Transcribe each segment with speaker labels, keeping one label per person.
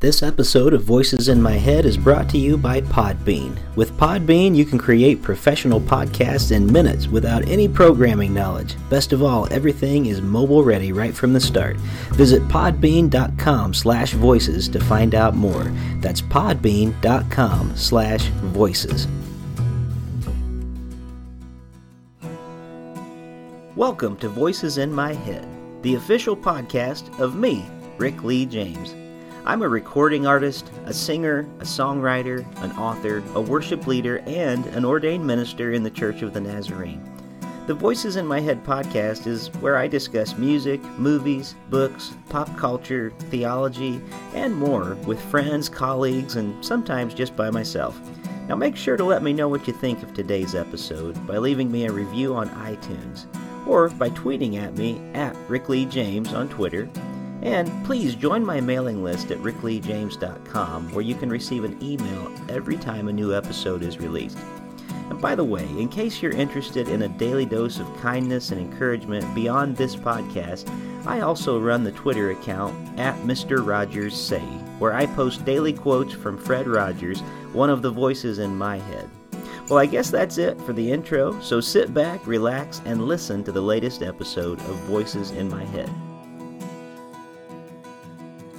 Speaker 1: This episode of Voices in My Head is brought to you by Podbean. With Podbean, you can create professional podcasts in minutes without any programming knowledge. Best of all, everything is mobile ready right from the start. Visit podbean.com slash voices to find out more. That's podbean.com slash voices. Welcome to Voices in My Head, the official podcast of me, Rick Lee James. I'm a recording artist, a singer, a songwriter, an author, a worship leader, and an ordained minister in the Church of the Nazarene. The Voices in My Head podcast is where I discuss music, movies, books, pop culture, theology, and more with friends, colleagues, and sometimes just by myself. Now make sure to let me know what you think of today's episode by leaving me a review on iTunes or by tweeting at me at Rick Lee James on Twitter and please join my mailing list at rickleejames.com where you can receive an email every time a new episode is released. And by the way, in case you're interested in a daily dose of kindness and encouragement beyond this podcast, I also run the Twitter account at Mr. Rogers Say, where I post daily quotes from Fred Rogers, one of the voices in my head. Well, I guess that's it for the intro, so sit back, relax, and listen to the latest episode of Voices in My Head.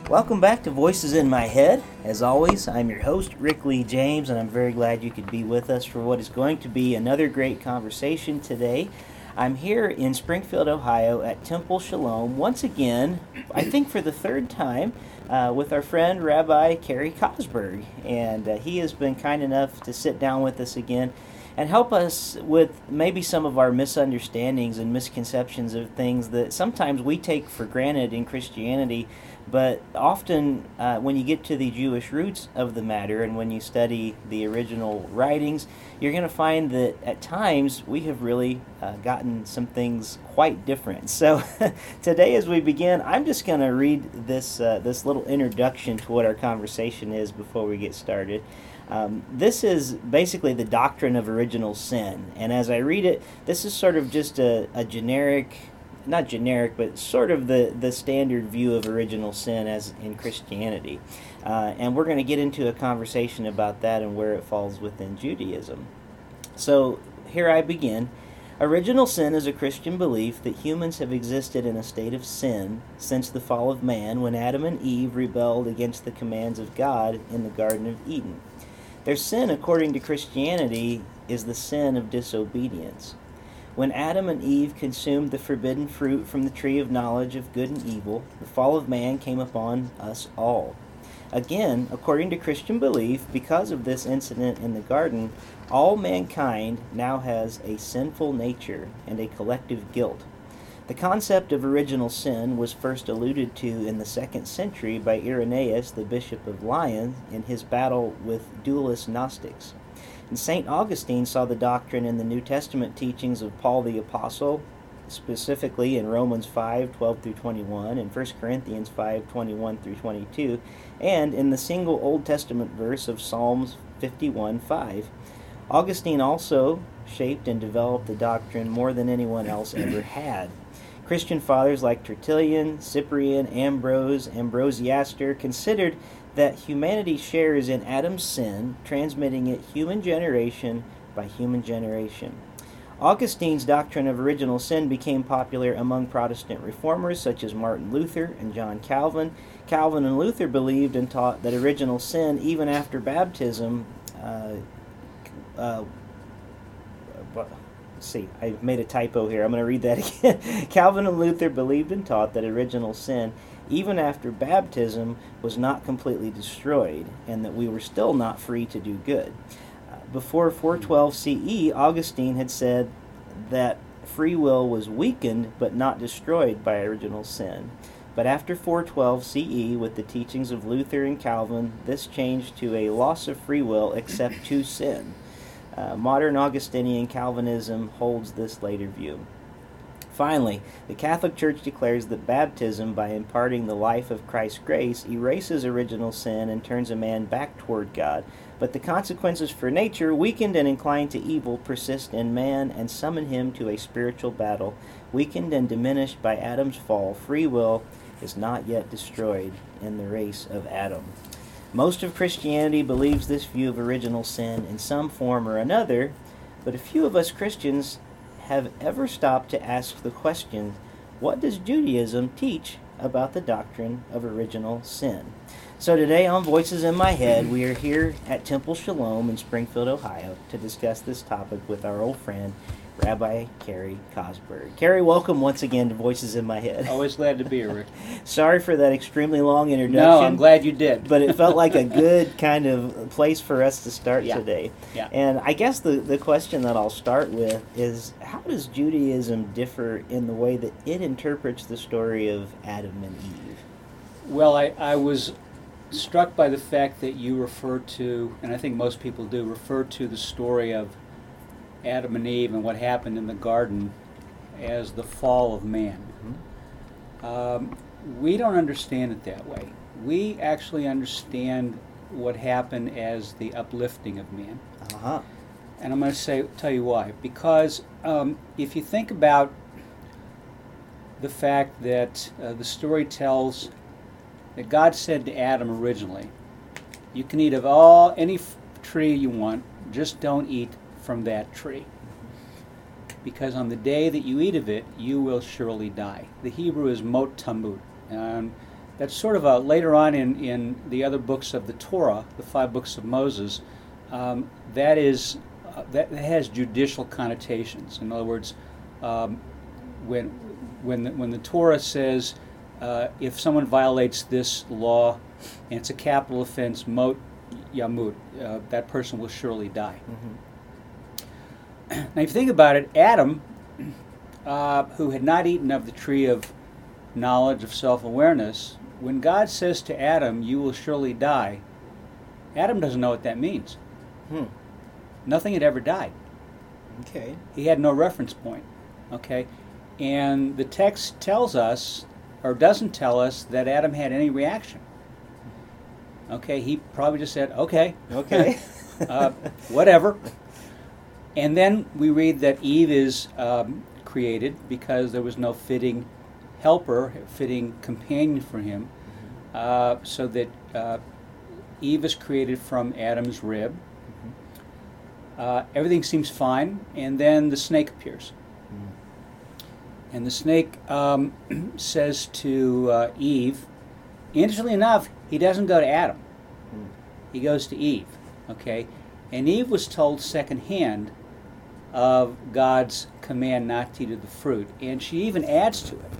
Speaker 1: Welcome back to Voices in My Head. As always, I'm your host, Rick Lee James, and I'm very glad you could be with us for what is going to be another great conversation today. I'm here in Springfield, Ohio at Temple Shalom once again, I think for the third time, uh, with our friend Rabbi Cary Kozberg. And uh, he has been kind enough to sit down with us again and help us with maybe some of our misunderstandings and misconceptions of things that sometimes we take for granted in Christianity but often, uh, when you get to the Jewish roots of the matter and when you study the original writings, you're going to find that at times we have really uh, gotten some things quite different. So, today, as we begin, I'm just going to read this, uh, this little introduction to what our conversation is before we get started. Um, this is basically the doctrine of original sin. And as I read it, this is sort of just a, a generic not generic, but sort of the, the standard view of original sin as in Christianity. Uh, and we're going to get into a conversation about that and where it falls within Judaism. So here I begin. Original sin is a Christian belief that humans have existed in a state of sin since the fall of man when Adam and Eve rebelled against the commands of God in the Garden of Eden. Their sin, according to Christianity, is the sin of disobedience. When Adam and Eve consumed the forbidden fruit from the tree of knowledge of good and evil, the fall of man came upon us all. Again, according to Christian belief, because of this incident in the garden, all mankind now has a sinful nature and a collective guilt. The concept of original sin was first alluded to in the second century by Irenaeus, the Bishop of Lyons, in his battle with dualist Gnostics. And St. Augustine saw the doctrine in the New Testament teachings of Paul the Apostle, specifically in Romans 5 12 through 21, and 1 Corinthians 5 21 through 22, and in the single Old Testament verse of Psalms 51 5. Augustine also shaped and developed the doctrine more than anyone else ever had. Christian fathers like Tertullian, Cyprian, Ambrose, Ambrosiaster considered that humanity shares in Adam's sin, transmitting it human generation by human generation. Augustine's doctrine of original sin became popular among Protestant reformers such as Martin Luther and John Calvin. Calvin and Luther believed and taught that original sin, even after baptism, uh, uh, let's see, I made a typo here. I'm going to read that again. Calvin and Luther believed and taught that original sin, even after baptism, was not completely destroyed, and that we were still not free to do good. Uh, before 412 CE, Augustine had said that free will was weakened but not destroyed by original sin. But after 412 CE, with the teachings of Luther and Calvin, this changed to a loss of free will except to sin. Uh, modern Augustinian Calvinism holds this later view. Finally, the Catholic Church declares that baptism, by imparting the life of Christ's grace, erases original sin and turns a man back toward God. But the consequences for nature, weakened and inclined to evil, persist in man and summon him to a spiritual battle. Weakened and diminished by Adam's fall, free will is not yet destroyed in the race of Adam. Most of Christianity believes this view of original sin in some form or another, but a few of us Christians have ever stopped to ask the question what does Judaism teach about the doctrine of original sin? So today on Voices in My Head, we are here at Temple Shalom in Springfield, Ohio, to discuss this topic with our old friend, Rabbi Cary Kozberg. Cary, welcome once again to Voices in My Head.
Speaker 2: Always glad to be here, Rick.
Speaker 1: Sorry for that extremely long introduction.
Speaker 2: No, I'm glad you did.
Speaker 1: but it felt like a good kind of place for us to start
Speaker 2: Yeah.
Speaker 1: today.
Speaker 2: Yeah.
Speaker 1: And I guess the, the question that I'll start with is how does Judaism differ in the way that it interprets the story of Adam and Eve?
Speaker 2: Well, I, I was struck by the fact that you refer to, and I think most people do, refer to the story of Adam and Eve and what happened in the garden as the fall of man. Um, we don't understand it that way. We actually understand what happened as the uplifting of man.
Speaker 1: Uh-huh.
Speaker 2: And I'm going to say tell you why. Because um, if you think about the fact that uh, the story tells that God said to Adam originally, "You can eat of all any f- tree you want, just don't eat from that tree, because on the day that you eat of it, you will surely die." The Hebrew is mot tamut. Um, that's sort of a later on in, in the other books of the Torah, the five books of Moses. Um, that is uh, that has judicial connotations. In other words, um, when when the, when the Torah says uh, if someone violates this law and it's a capital offense, mot yamut, uh, that person will surely die.
Speaker 1: Mm-hmm.
Speaker 2: Now, if you think about it, Adam, uh, who had not eaten of the tree of knowledge of self-awareness, when God says to Adam, "You will surely die," Adam doesn't know what that means.
Speaker 1: Hmm.
Speaker 2: Nothing had ever died.
Speaker 1: Okay.
Speaker 2: He had no reference point. Okay? And the text tells us, or doesn't tell us, that Adam had any reaction. Okay? He probably just said, okay.
Speaker 1: Okay.
Speaker 2: uh, whatever. And then we read that Eve is um, created because there was no fitting helper, fitting companion for him, uh, so that uh, Eve is created from Adam's rib. Uh, everything seems fine, and then the snake appears. And the snake um, says to uh, Eve, interestingly enough, he doesn't go to Adam, he goes to Eve. Okay? And Eve was told secondhand of God's command not to eat of the fruit. And she even adds to it.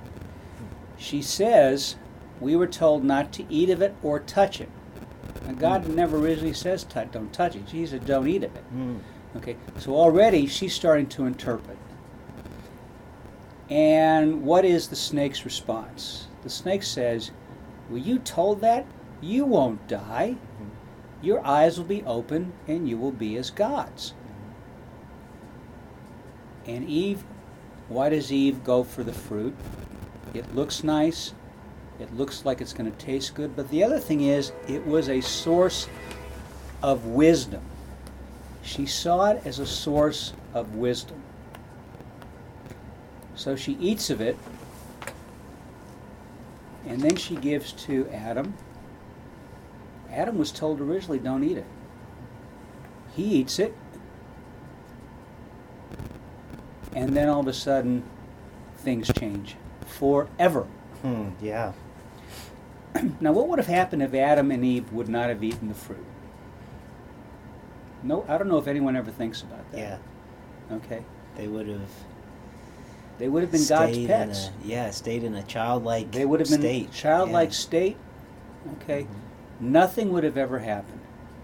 Speaker 2: She says, We were told not to eat of it or touch it. Now, God never originally says, "Tou- Don't touch it. He said, Don't eat of it.
Speaker 1: Hmm.
Speaker 2: Okay, so already she's starting to interpret. And what is the snake's response? The snake says, Were you told that? You won't die. Your eyes will be open and you will be as gods. And Eve, why does Eve go for the fruit? It looks nice. It looks like it's going to taste good. But the other thing is, it was a source of wisdom. She saw it as a source of wisdom. So she eats of it, and then she gives to Adam. Adam was told originally, don't eat it. He eats it, and then all of a sudden, things change forever.
Speaker 1: Hmm. Yeah.
Speaker 2: Now, what would have happened if Adam and Eve would not have eaten the fruit? No, I don't know if anyone ever thinks about that.
Speaker 1: Yeah.
Speaker 2: Okay.
Speaker 1: They would have
Speaker 2: They would have been God's pets.
Speaker 1: a- yeah, stayed in a childlike
Speaker 2: They would have been
Speaker 1: state.
Speaker 2: childlike
Speaker 1: Yeah.
Speaker 2: state. Okay.
Speaker 1: Mhm.
Speaker 2: Nothing would have ever happened.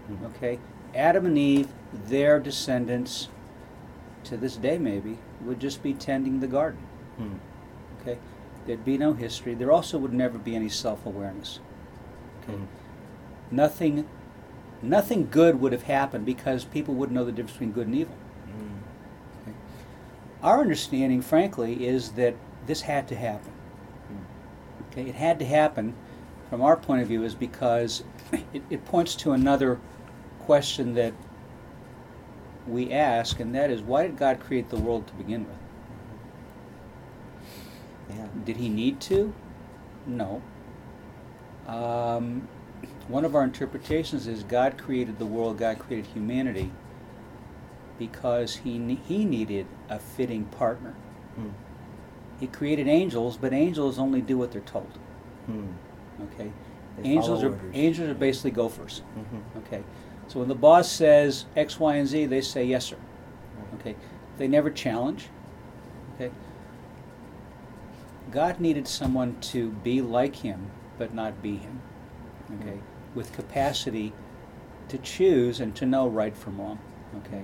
Speaker 1: Mhm.
Speaker 2: Okay. Adam and Eve, their descendants, to this day maybe, would just be tending the garden.
Speaker 1: Hmm.
Speaker 2: Okay. There'd be no history. There also would never be any self-awareness. Okay.
Speaker 1: Hmm.
Speaker 2: Nothing, nothing good would have happened because people wouldn't know the difference between good and evil.
Speaker 1: Hmm.
Speaker 2: Our understanding, frankly, is that this had to happen. Okay, it had to happen from our point of view is because it, it points to another question that we ask, and that is why did God create the world to begin with?
Speaker 1: Yeah.
Speaker 2: Did he need to? No. Um, one of our interpretations is God created the world, God created humanity because he, he needed a fitting partner.
Speaker 1: Hmm.
Speaker 2: He created angels, but angels only do what they're told.
Speaker 1: Hmm.
Speaker 2: Okay?
Speaker 1: They
Speaker 2: angels are
Speaker 1: orders.
Speaker 2: angels are basically gophers.
Speaker 1: Mhm.
Speaker 2: Okay. So when the boss says X, Y, and Z, they say yes, sir. Okay. They never challenge. Okay. God needed someone to be like him, but not be him. Okay. With capacity to choose and to know right from wrong. Okay.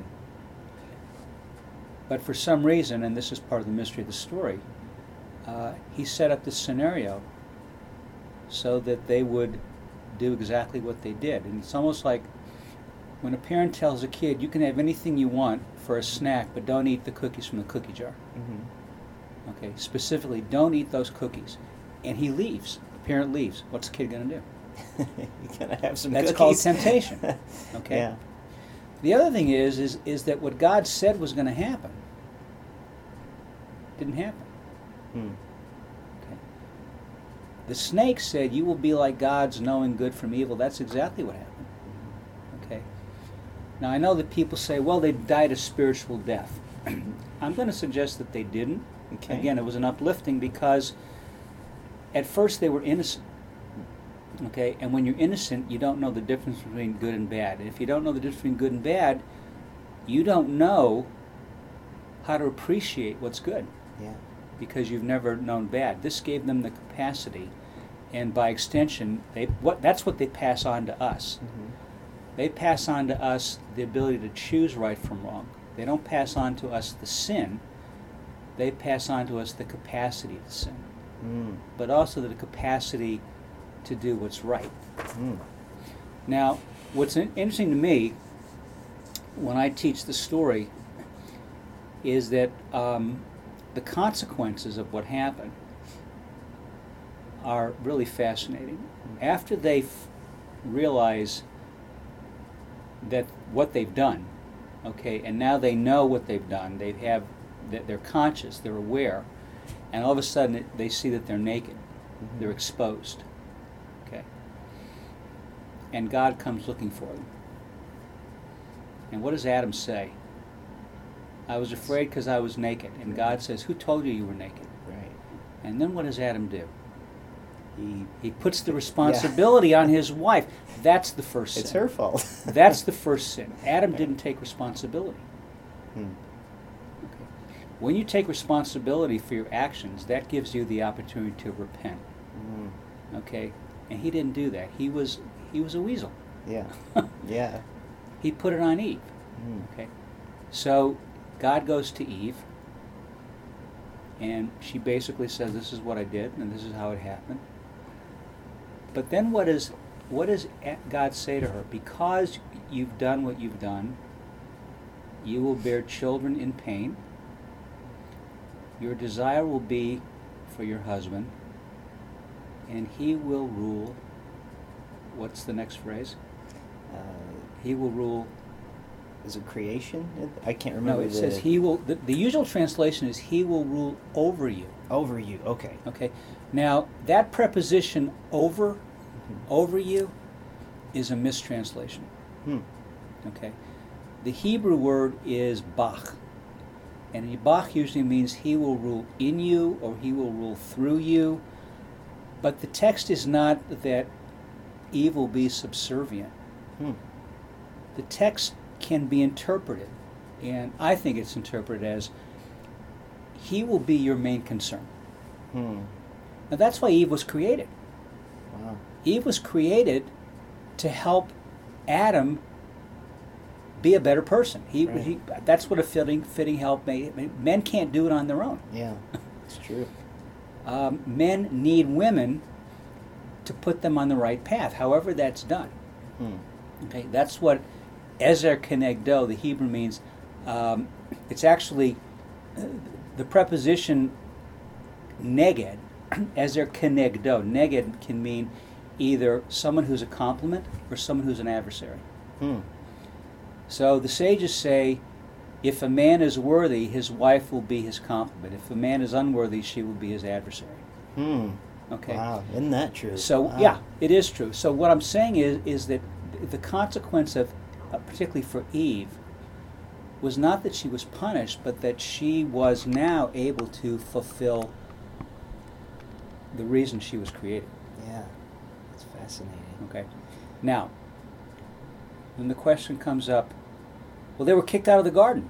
Speaker 2: But for some reason, and this is part of the mystery of the story, uh, he set up this scenario so that they would do exactly what they did. And it's almost like when a parent tells a kid, you can have anything you want for a snack, but don't eat the cookies from the cookie jar.
Speaker 1: Mhm.
Speaker 2: Okay, specifically, don't eat those cookies. And he leaves. The parent leaves. What's the kid going to do?
Speaker 1: You're gonna have some.
Speaker 2: That's called temptation. Okay.
Speaker 1: Yeah.
Speaker 2: The other thing is, is, is that what God said was going to happen didn't happen.
Speaker 1: Hmm.
Speaker 2: Okay. The snake said, "You will be like gods, knowing good from evil." That's exactly what happened. Now I know that people say, "Well, they died a spiritual death." I'm going to suggest that they didn't.
Speaker 1: Okay.
Speaker 2: Again, it was an uplifting because at first they were innocent. Okay, and when you're innocent, you don't know the difference between good and bad. And if you don't know the difference between good and bad, you don't know how to appreciate what's good
Speaker 1: Yeah.
Speaker 2: because you've never known bad. This gave them the capacity, and by extension, they what that's what they pass on to us.
Speaker 1: Mhm.
Speaker 2: They pass on to us the ability to choose right from wrong. They don't pass on to us the sin. They pass on to us the capacity to sin,
Speaker 1: Hmm.
Speaker 2: but also the capacity to do what's right.
Speaker 1: Hmm.
Speaker 2: Now, what's interesting to me when I teach the story is that um, the consequences of what happened are really fascinating. After they f- realize that what they've done, okay, and now they know what they've done, they have that they're conscious, they're aware, and all of a sudden they see that they're naked,
Speaker 1: Mhm.
Speaker 2: they're exposed, okay, and God comes looking for them. And what does Adam say? I was afraid because I was naked, and God says, "Who told you you were naked?"
Speaker 1: Right.
Speaker 2: And then what does Adam do?
Speaker 1: He.
Speaker 2: He puts the responsibility on his wife. That's the first sin.
Speaker 1: It's her fault.
Speaker 2: That's the first sin. Adam didn't take responsibility.
Speaker 1: Hmm.
Speaker 2: Okay. When you take responsibility for your actions, that gives you the opportunity to repent.
Speaker 1: Hmm.
Speaker 2: Okay? And he didn't do that. He was he was a weasel.
Speaker 1: Yeah. Yeah.
Speaker 2: he put it on Eve.
Speaker 1: Hmm.
Speaker 2: Okay? So God goes to Eve and she basically says this is what I did and this is how it happened. But then what is what does God say to her? Because you've done what you've done, you will bear children in pain. Your desire will be for your husband, and he will rule. What's the next phrase?
Speaker 1: Uh,
Speaker 2: He will rule.
Speaker 1: is it creation? I can't remember.
Speaker 2: No, it
Speaker 1: the,
Speaker 2: says he will. The, the usual translation is he will rule over you.
Speaker 1: over you. Okay.
Speaker 2: Okay. Now that preposition over,
Speaker 1: Mhm.
Speaker 2: over you, is a mistranslation.
Speaker 1: Hmm.
Speaker 2: Okay. The Hebrew word is bach, and bach usually means he will rule in you or he will rule through you. But the text is not that evil be subservient.
Speaker 1: Hmm.
Speaker 2: The text can be interpreted, and I think it's interpreted as he will be your main concern.
Speaker 1: Hmm.
Speaker 2: Now that's why Eve was created.
Speaker 1: Wow.
Speaker 2: Eve was created to help Adam be a better person. He,
Speaker 1: Right.
Speaker 2: he that's what a fitting fitting help made. Men can't do it on their own.
Speaker 1: Yeah. It's true.
Speaker 2: Um, men need women to put them on the right path. However, that's done.
Speaker 1: Hmm.
Speaker 2: Okay, that's what ezer kenegdo, the Hebrew means. Um, it's actually uh, the preposition neged, ezer kenegdo. Neged can mean either someone who's a complement or someone who's an adversary.
Speaker 1: Hmm.
Speaker 2: So the sages say, if a man is worthy, his wife will be his complement. If a man is unworthy, she will be his adversary.
Speaker 1: Hmm.
Speaker 2: Okay.
Speaker 1: Wow, isn't that true?
Speaker 2: So
Speaker 1: Wow.
Speaker 2: yeah, it is true. So what I'm saying is is that the consequence of, uh, particularly for Eve, was not that she was punished, but that she was now able to fulfill the reason she was created.
Speaker 1: Yeah, that's fascinating.
Speaker 2: Okay. Now, then the question comes up: Well, they were kicked out of the garden.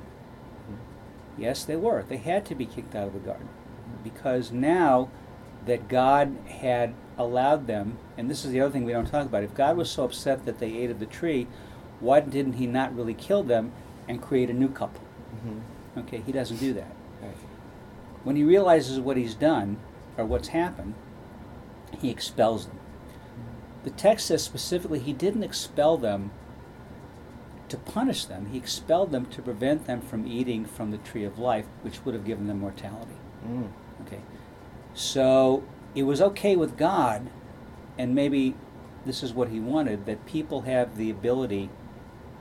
Speaker 2: Yes, they were. They had to be kicked out of the garden because now that God had allowed them, and this is the other thing we don't talk about. If God was so upset that they ate of the tree, why didn't He not really kill them and create a new couple?
Speaker 1: Mm-hmm.
Speaker 2: Okay, He doesn't do that.
Speaker 1: Right.
Speaker 2: When He realizes what He's done or what's happened, He expels them. The text says specifically He didn't expel them to punish them, He expelled them to prevent them from eating from the tree of life, which would have given them mortality.
Speaker 1: Mm.
Speaker 2: Okay. So it was okay with God, and maybe this is what he wanted that people have the ability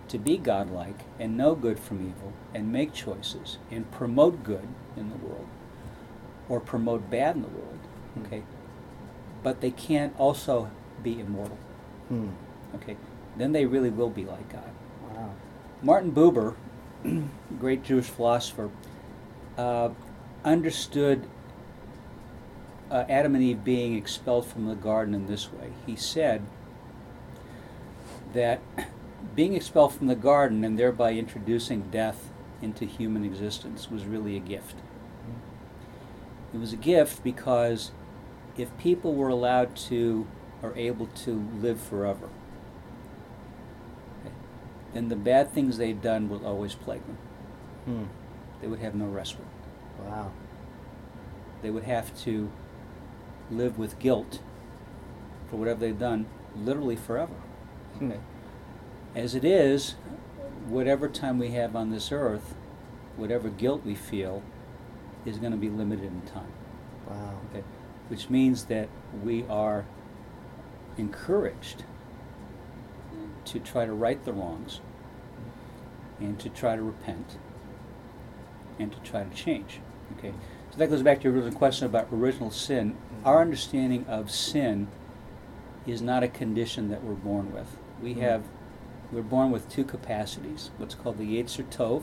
Speaker 2: to be godlike and know good from evil and make choices and promote good in the world or promote bad in the world. Okay. But they can't also be immortal.
Speaker 1: Hmm.
Speaker 2: Okay. Then they really will be like God.
Speaker 1: Wow.
Speaker 2: Martin Buber, great Jewish philosopher, uh, understood uh, Adam and Eve being expelled from the garden in this way. He said that being expelled from the garden and thereby introducing death into human existence was really a gift. It was a gift because if people were allowed to or able to live forever, then the bad things they've done will always plague them.
Speaker 1: Hmm.
Speaker 2: They would have no respite.
Speaker 1: Wow.
Speaker 2: They would have to live with guilt for whatever they've done literally forever.
Speaker 1: Hmm.
Speaker 2: As it is, whatever time we have on this earth, whatever guilt we feel, is going to be limited in time.
Speaker 1: Wow.
Speaker 2: Okay. Which means that we are encouraged to try to right the wrongs and to try to repent and to try to change. Okay. So that goes back to your original question about original sin. Our understanding of sin is not a condition that we're born with. We
Speaker 1: Mhm.
Speaker 2: have we're born with two capacities, what's called the Yetzer Tov,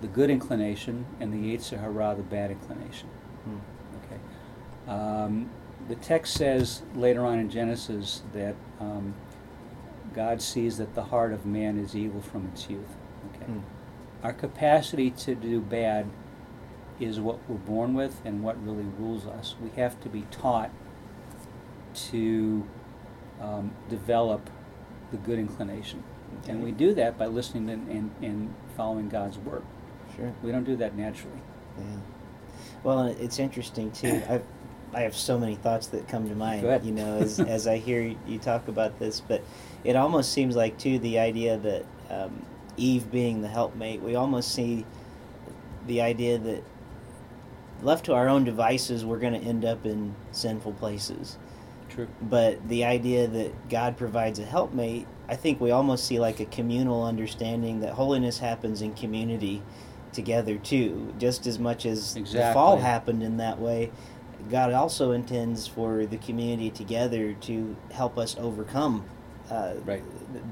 Speaker 2: the good inclination, and the Yetzer Hara, the bad inclination.
Speaker 1: Hmm.
Speaker 2: Okay. Um, the text says later on in Genesis that um, God sees that the heart of man is evil from its youth. Okay.
Speaker 1: Hmm.
Speaker 2: Our capacity to do bad is what we're born with and what really rules us. We have to be taught to um, develop the good inclination. And we do that by listening and, and, and following God's word.
Speaker 1: Sure.
Speaker 2: We don't do that naturally.
Speaker 1: Yeah. Well, it's interesting too. I've I have so many thoughts that come to mind. You know, as as I hear you talk about this, but it almost seems like too the idea that um, Eve being the helpmate, we almost see the idea that left to our own devices, we're going to end up in sinful places.
Speaker 2: True.
Speaker 1: But the idea that God provides a helpmate, I think we almost see like a communal understanding that holiness happens in community together too, just as much as the fall happened in that way. God also intends for the community together to help us overcome uh,
Speaker 2: Right.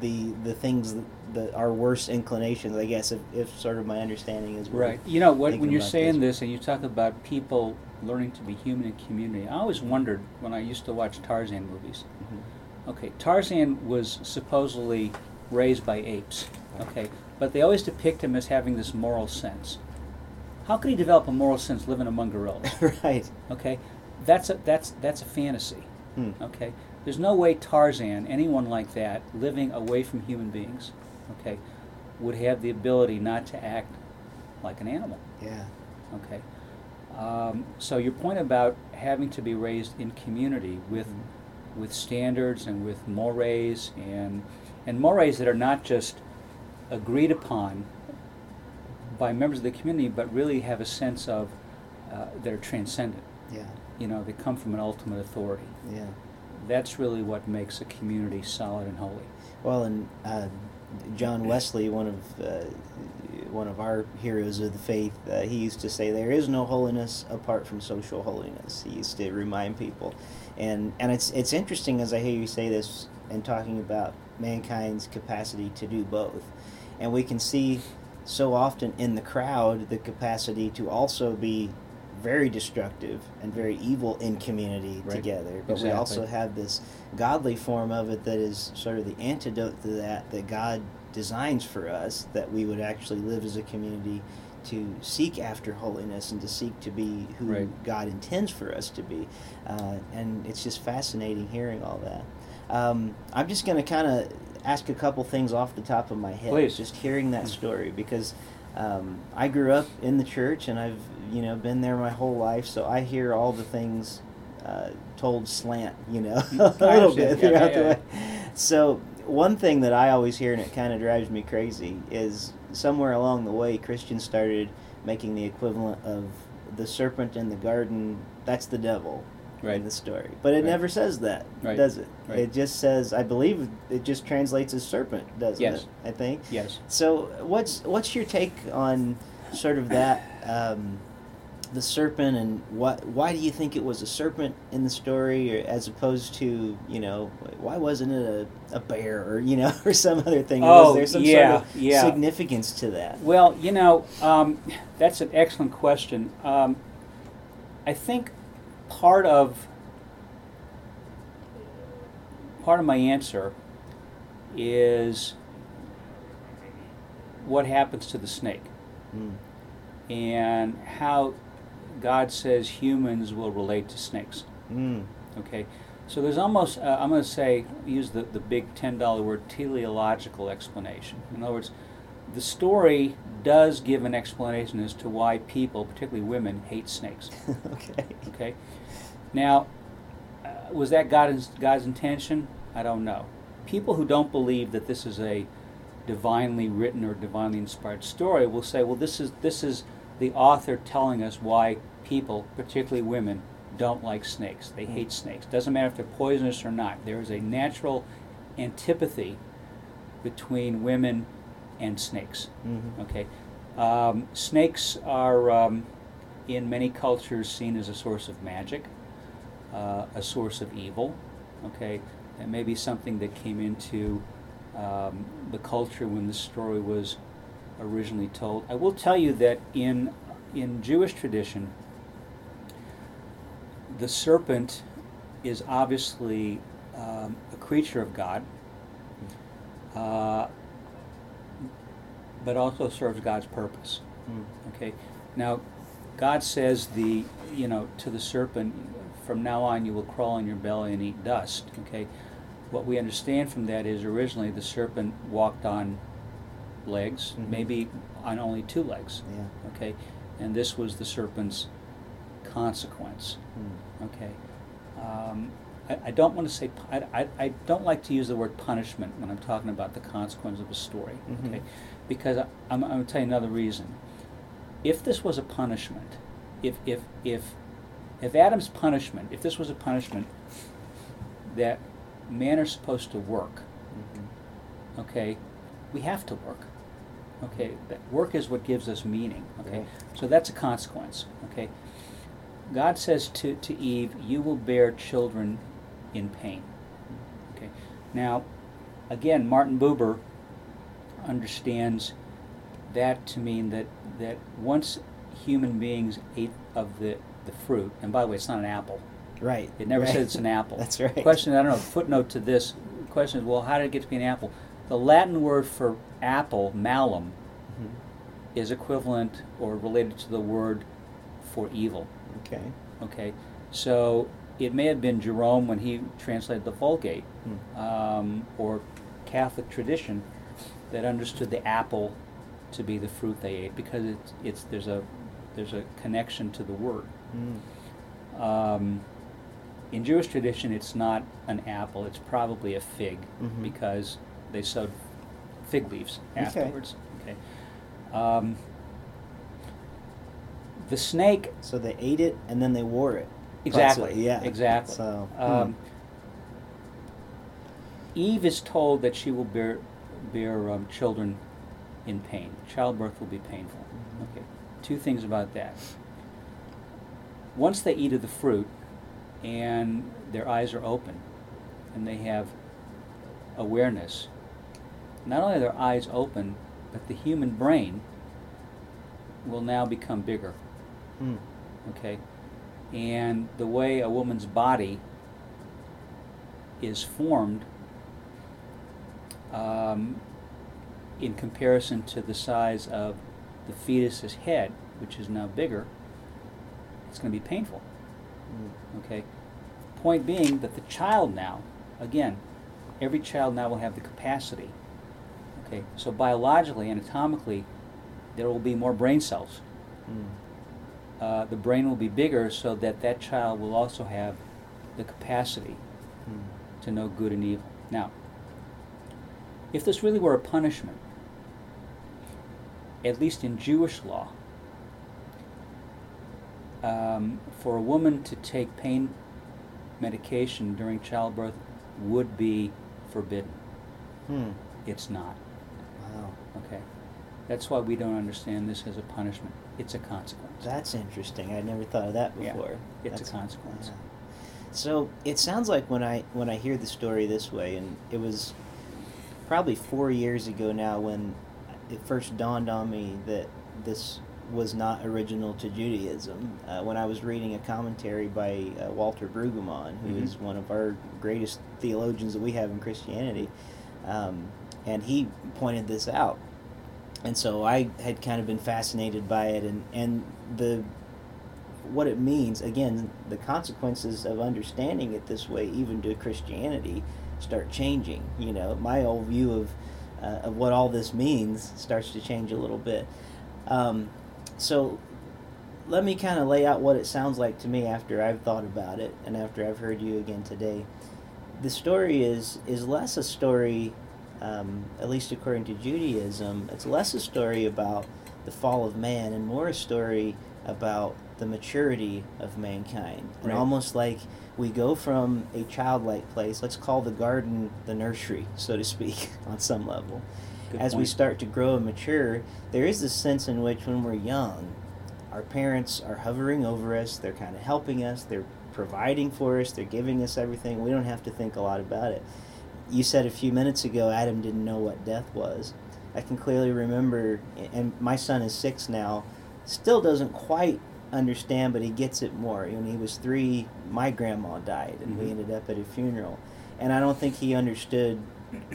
Speaker 1: the the things that, that our worst inclinations. I guess if, if sort of my understanding is
Speaker 2: Right. You know, what, when you're saying
Speaker 1: this.
Speaker 2: this and you talk about people learning to be human in community, I always wondered when I used to watch Tarzan movies.
Speaker 1: Mhm.
Speaker 2: Okay, Tarzan was supposedly raised by apes. Okay, but they always depict him as having this moral sense. How could he develop a moral sense living among gorillas?
Speaker 1: right.
Speaker 2: Okay, that's a that's that's a fantasy.
Speaker 1: Hmm.
Speaker 2: Okay, there's no way Tarzan, anyone like that, living away from human beings, okay, would have the ability not to act like an animal.
Speaker 1: Yeah.
Speaker 2: Okay, um, so your point about having to be raised in community with
Speaker 1: Mhm.
Speaker 2: with standards and with mores and and mores that are not just agreed upon by members of the community, but really have a sense of uh, that are transcendent.
Speaker 1: Yeah.
Speaker 2: You know, they come from an ultimate authority.
Speaker 1: Yeah.
Speaker 2: that's really what makes a community solid and holy.
Speaker 1: Well, and uh, John Wesley, one of uh, one of our heroes of the faith, uh, he used to say, "There is no holiness apart from social holiness." He used to remind people, and and it's it's interesting as I hear you say this and talking about mankind's capacity to do both, and we can see so often in the crowd the capacity to also be very destructive and very evil in community
Speaker 2: Right.
Speaker 1: together. But we also have this godly form of it that is sort of the antidote to that that God designs for us that we would actually live as a community to seek after holiness and to seek to be who
Speaker 2: Right.
Speaker 1: God intends for us to be. Uh, and it's just fascinating hearing all that. Um, I'm just going to kind of ask a couple things off the top of my head.
Speaker 2: Please.
Speaker 1: Just hearing that story because um, I grew up in the church and I've you know been there my whole life, so I hear all the things uh, told slant, you know, a little bit
Speaker 2: Yeah,
Speaker 1: throughout
Speaker 2: yeah,
Speaker 1: the way. So one thing that I always hear and it kind of drives me crazy is somewhere along the way Christians started making the equivalent of the serpent in the garden. That's the devil
Speaker 2: Right.
Speaker 1: in the story, but it
Speaker 2: Right.
Speaker 1: never says that,
Speaker 2: Right.
Speaker 1: does it? It just says, I believe it just translates as serpent, doesn't
Speaker 2: Yes.
Speaker 1: it? I think.
Speaker 2: Yes.
Speaker 1: So, what's what's your take on sort of that, um, the serpent, and what? Why do you think it was a serpent in the story, or as opposed to you know, why wasn't it a, a bear or you know, or some other thing?
Speaker 2: Oh,
Speaker 1: was there some
Speaker 2: yeah,
Speaker 1: sort of
Speaker 2: yeah.
Speaker 1: significance to that?
Speaker 2: Well, you know, um, that's an excellent question. Um, I think part of part of my answer is what happens to the snake
Speaker 1: Mm.
Speaker 2: and how God says humans will relate to snakes.
Speaker 1: Mm.
Speaker 2: Okay, so there's almost uh, I'm going to say use the the big ten dollar word teleological explanation. In other words, the story does give an explanation as to why people, particularly women, hate snakes.
Speaker 1: okay.
Speaker 2: Okay, now uh, was that God's God's intention? I don't know. People who don't believe that this is a divinely written or divinely inspired story will say, well, this is this is the author telling us why people, particularly women, don't like snakes. They hate snakes. Doesn't matter if they're poisonous or not. There is a natural antipathy between women and snakes.
Speaker 1: Mhm.
Speaker 2: Okay, um, snakes are um, in many cultures seen as a source of magic, uh, a source of evil. Okay, and maybe something that came into um, the culture when the story was originally told. I will tell you that in in Jewish tradition, the serpent is obviously um, a creature of God. Uh, but also serves God's purpose.
Speaker 1: Mm.
Speaker 2: Okay. Now, God says the you know to the serpent, from now on you will crawl on your belly and eat dust. Okay. What we understand from that is originally the serpent walked on legs,
Speaker 1: Mhm.
Speaker 2: maybe on only two legs.
Speaker 1: Yeah.
Speaker 2: Okay. And this was the serpent's consequence.
Speaker 1: Mm.
Speaker 2: Okay. Um, I, I don't want to say, I, I, I don't like to use the word punishment when I'm talking about the consequence of a story.
Speaker 1: Mhm.
Speaker 2: Okay. Because I, I'm, I'm going to tell you another reason. If this was a punishment, if, if, if, if Adam's punishment, if this was a punishment that man are supposed to work,
Speaker 1: Mhm.
Speaker 2: okay, we have to work. Okay, that work is what gives us meaning. Okay,
Speaker 1: Right.
Speaker 2: so that's a consequence. Okay, God says to, to Eve, "You will bear children in pain." Okay, now, again, Martin Buber understands that to mean that that once human beings ate of the the fruit, and by the way, it's not an apple.
Speaker 1: Right.
Speaker 2: It never
Speaker 1: right.
Speaker 2: said it's an apple.
Speaker 1: That's right.
Speaker 2: Question, I don't know, footnote to this question is, well, how did it get to be an apple? The Latin word for apple, malum,
Speaker 1: Mhm.
Speaker 2: is equivalent or related to the word for evil.
Speaker 1: Okay.
Speaker 2: Okay, so it may have been Jerome when he translated the Vulgate,
Speaker 1: Hmm.
Speaker 2: um, or Catholic tradition, that understood the apple to be the fruit they ate because it's, it's there's a there's a connection to the word.
Speaker 1: Mm.
Speaker 2: Um, in Jewish tradition, it's not an apple; it's probably a fig
Speaker 1: Mhm.
Speaker 2: because they sewed fig leaves afterwards. Okay. Um, the snake
Speaker 1: So they ate it and then they wore it.
Speaker 2: Exactly.
Speaker 1: Yeah.
Speaker 2: Exactly.
Speaker 1: So.
Speaker 2: Um, Eve is told that she will bear bear um, children in pain. Childbirth will be painful. Okay. Two things about that. Once they eat of the fruit and their eyes are open and they have awareness, not only are their eyes open, but the human brain will now become bigger.
Speaker 1: Hmm.
Speaker 2: Okay? And the way a woman's body is formed um, in comparison to the size of the fetus's head, which is now bigger, it's going to be painful.
Speaker 1: Hmm.
Speaker 2: Okay? Point being that the child now, again, every child now will have the capacity. Okay? So biologically, anatomically, there will be more brain cells.
Speaker 1: Hmm.
Speaker 2: Uh, the brain will be bigger so that that child will also have the capacity
Speaker 1: Hmm.
Speaker 2: to know good and evil. Now, if this really were a punishment, at least in Jewish law, um, for a woman to take pain medication during childbirth would be forbidden.
Speaker 1: Hmm.
Speaker 2: It's not.
Speaker 1: Wow.
Speaker 2: Okay? That's why we don't understand this as a punishment. It's a consequence.
Speaker 1: That's interesting. I never thought of that before.
Speaker 2: Yeah, it's a
Speaker 1: That's-
Speaker 2: consequence.
Speaker 1: yeah. So it sounds like when I when I hear the story this way, and it was probably four years ago now when it first dawned on me that this was not original to Judaism. Uh, when I was reading a commentary by uh, Walter Brueggemann, who is
Speaker 2: Mhm.
Speaker 1: one of our greatest theologians that we have in Christianity, um, and he pointed this out and so I had kind of been fascinated by it, and and the what it means again, the consequences of understanding it this way, even to Christianity, start changing. You know, my old view of uh, of what all this means starts to change a little bit. Um, so let me kind of lay out what it sounds like to me after I've thought about it and after I've heard you again today. The story is is less a story, um, at least according to Judaism, it's less a story about the fall of man and more a story about the maturity of mankind. And
Speaker 2: Right.
Speaker 1: almost like we go from a childlike place, let's call the garden the nursery, so to speak, on some level.
Speaker 2: Good
Speaker 1: As we start to grow and mature, there is this sense in which when we're young, our parents are hovering over us, they're kind of helping us, they're providing for us, they're giving us everything. We don't have to think a lot about it. You said a few minutes ago Adam didn't know what death was. I can clearly remember, and my son is six now, still doesn't quite understand, but he gets it more. When he was three, my grandma died, and we
Speaker 2: Mhm.
Speaker 1: ended up at a funeral. And I don't think he understood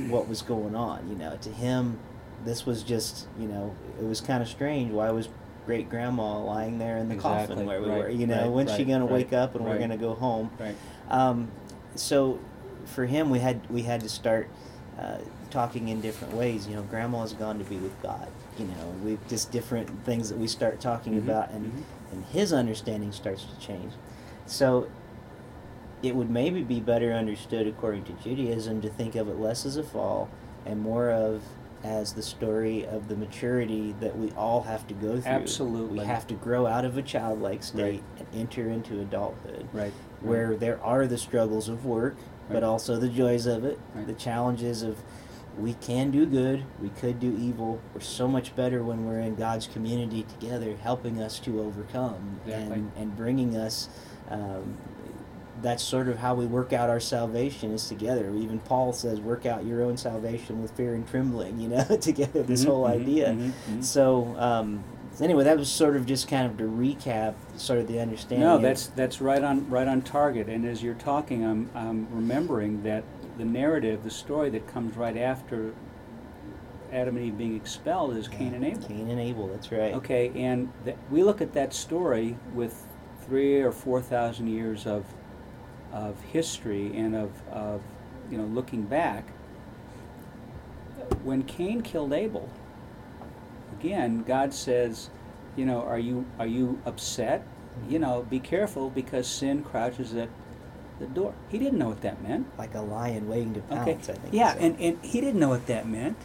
Speaker 1: what was going on. You know, to him, this was just, you know, it was kind of strange. Why was great grandma lying there in the
Speaker 2: Exactly,
Speaker 1: coffin where we
Speaker 2: right,
Speaker 1: were? You know,
Speaker 2: right,
Speaker 1: when's she going
Speaker 2: right,
Speaker 1: to wake up and we're going to go home?
Speaker 2: Right.
Speaker 1: Um, so for him, we had we had to start uh, talking in different ways. You know, Grandma's gone to be with God. You know, we just different things that we start talking
Speaker 2: Mhm,
Speaker 1: about, and
Speaker 2: mhm.
Speaker 1: And his understanding starts to change. So it would maybe be better understood according to Judaism to think of it less as a fall and more of as the story of the maturity that we all have to go through.
Speaker 2: Absolutely.
Speaker 1: We have to grow out of a childlike state
Speaker 2: Right.
Speaker 1: and enter into adulthood
Speaker 2: Right.
Speaker 1: where there are the struggles of work, but also the joys of it,
Speaker 2: Right.
Speaker 1: the challenges of we can do good, we could do evil. We're so much better when we're in God's community together, helping us to overcome
Speaker 2: Exactly.
Speaker 1: and, and bringing us. Um, that's sort of how we work out our salvation is together. Even Paul says, "Work out your own salvation with fear and trembling." You know, together. This
Speaker 2: Mhm,
Speaker 1: whole
Speaker 2: mhm,
Speaker 1: idea.
Speaker 2: mhm, mhm.
Speaker 1: So, um, anyway, that was sort of just kind of to recap, sort of the understanding.
Speaker 2: No, that's that's right on right on target. And as you're talking, I'm I'm remembering that the narrative, the story that comes right after Adam and Eve being expelled is Cain and Abel.
Speaker 1: Cain and Abel. That's right.
Speaker 2: Okay, and th- we look at that story with three or four thousand years of of history and of, of you know looking back. When Cain killed Abel, again, God says, you know, are you are you upset? You know, be careful because sin crouches at the door. He didn't know what that meant.
Speaker 1: Like a lion waiting to pounce.
Speaker 2: Okay.
Speaker 1: I think.
Speaker 2: Yeah, and, and he didn't know what that meant.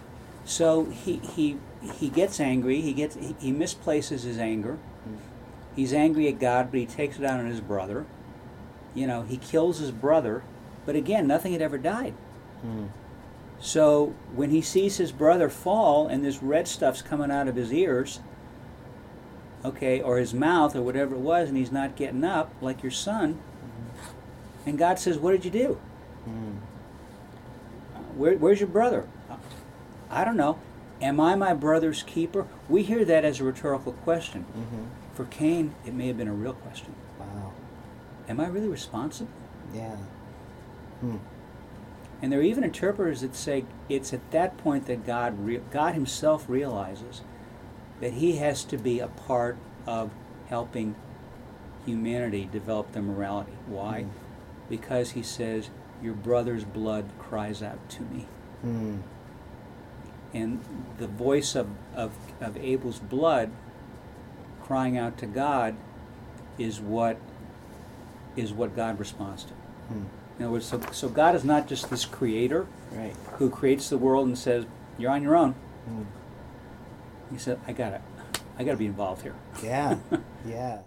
Speaker 2: So he he he gets angry. He gets he, he misplaces his anger.
Speaker 1: Mm.
Speaker 2: He's angry at God, but he takes it out on his brother. You know, he kills his brother, but again, nothing had ever died.
Speaker 1: Mm.
Speaker 2: So when he sees his brother fall and this red stuff's coming out of his ears, okay, or his mouth or whatever it was, and he's not getting up like your son, and God says, What did you do?
Speaker 1: Mm.
Speaker 2: Where, where's your brother? "Uh, I don't know. Am I my brother's keeper? We hear that as a rhetorical question.
Speaker 1: hmm
Speaker 2: For Cain, it may have been a real question.
Speaker 1: Wow.
Speaker 2: Am I really responsible?
Speaker 1: Yeah. Hmm.
Speaker 2: And there are even interpreters that say it's at that point that God, re- God Himself realizes that He has to be a part of helping humanity develop their morality. Why?
Speaker 1: Mm.
Speaker 2: Because He says, Your brother's blood cries out to me.
Speaker 1: Hmm.
Speaker 2: And the voice of, of, of Abel's blood crying out to God is what is what God responds to.
Speaker 1: Hmm.
Speaker 2: In other words, so, so God is not just this creator
Speaker 1: Right.
Speaker 2: who creates the world and says, You're on your own.
Speaker 1: Hmm.
Speaker 2: He said, I gotta I gotta be involved here.
Speaker 1: Yeah. yeah.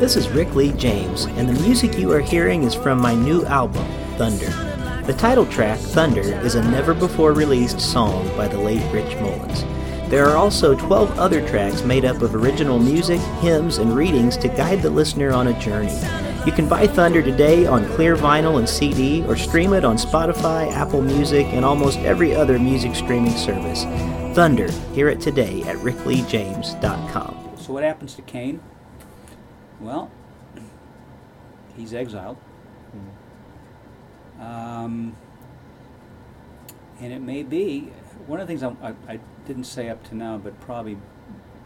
Speaker 3: This
Speaker 1: is Rick Lee James, and the music you are hearing is from my new album, Thunder. The title track, Thunder, is a never before released song by the late Rich Mullins. There are also 12 other tracks made up of original music, hymns, and readings to guide the listener on a journey. You can buy Thunder today on clear vinyl and CD or stream it on Spotify, Apple Music, and almost every other music streaming service. Thunder, hear it today at rickleejames.com.
Speaker 2: So what happens to Cain? Well, he's exiled. Um, and it may be one of the things I, I, I didn't say up to now, but probably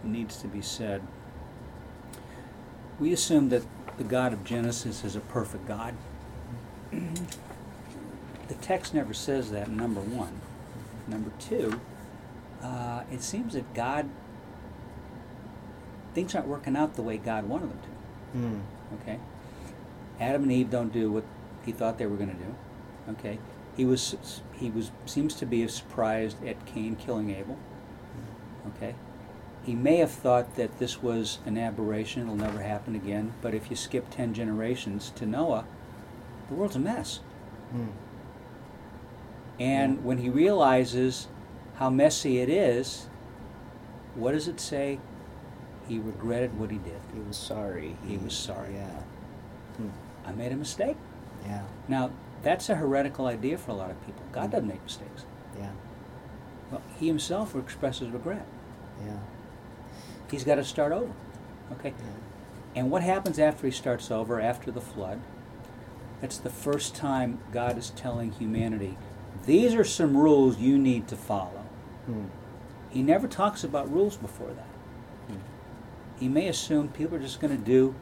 Speaker 2: needs to be said. We assume that the God of Genesis is a perfect God. the text never says that, number one. Number two, uh, it seems that God, things aren't working out the way God wanted them to.
Speaker 1: Hmm.
Speaker 2: Okay? Adam and Eve don't do what he thought they were going to do. Okay? He was he was seems to be surprised at Cain killing Abel. Okay? He may have thought that this was an aberration, it'll never happen again, but if you skip 10 generations to Noah, the world's a mess.
Speaker 1: Hmm.
Speaker 2: And
Speaker 1: Yeah.
Speaker 2: when he realizes how messy it is, what does it say? He regretted what he did.
Speaker 1: He was sorry.
Speaker 2: He was sorry.
Speaker 1: Yeah. Hmm.
Speaker 2: I made a mistake.
Speaker 1: Yeah.
Speaker 2: Now, that's a heretical idea for a lot of people. God doesn't make mistakes.
Speaker 1: Yeah.
Speaker 2: Well, he himself expresses regret.
Speaker 1: Yeah.
Speaker 2: He's got to start over. Okay?
Speaker 1: Yeah.
Speaker 2: And what happens after he starts over, after the flood? That's the first time God is telling humanity, these are some rules you need to follow.
Speaker 1: Hmm.
Speaker 2: He never talks about rules before that. He may assume people are just going to do,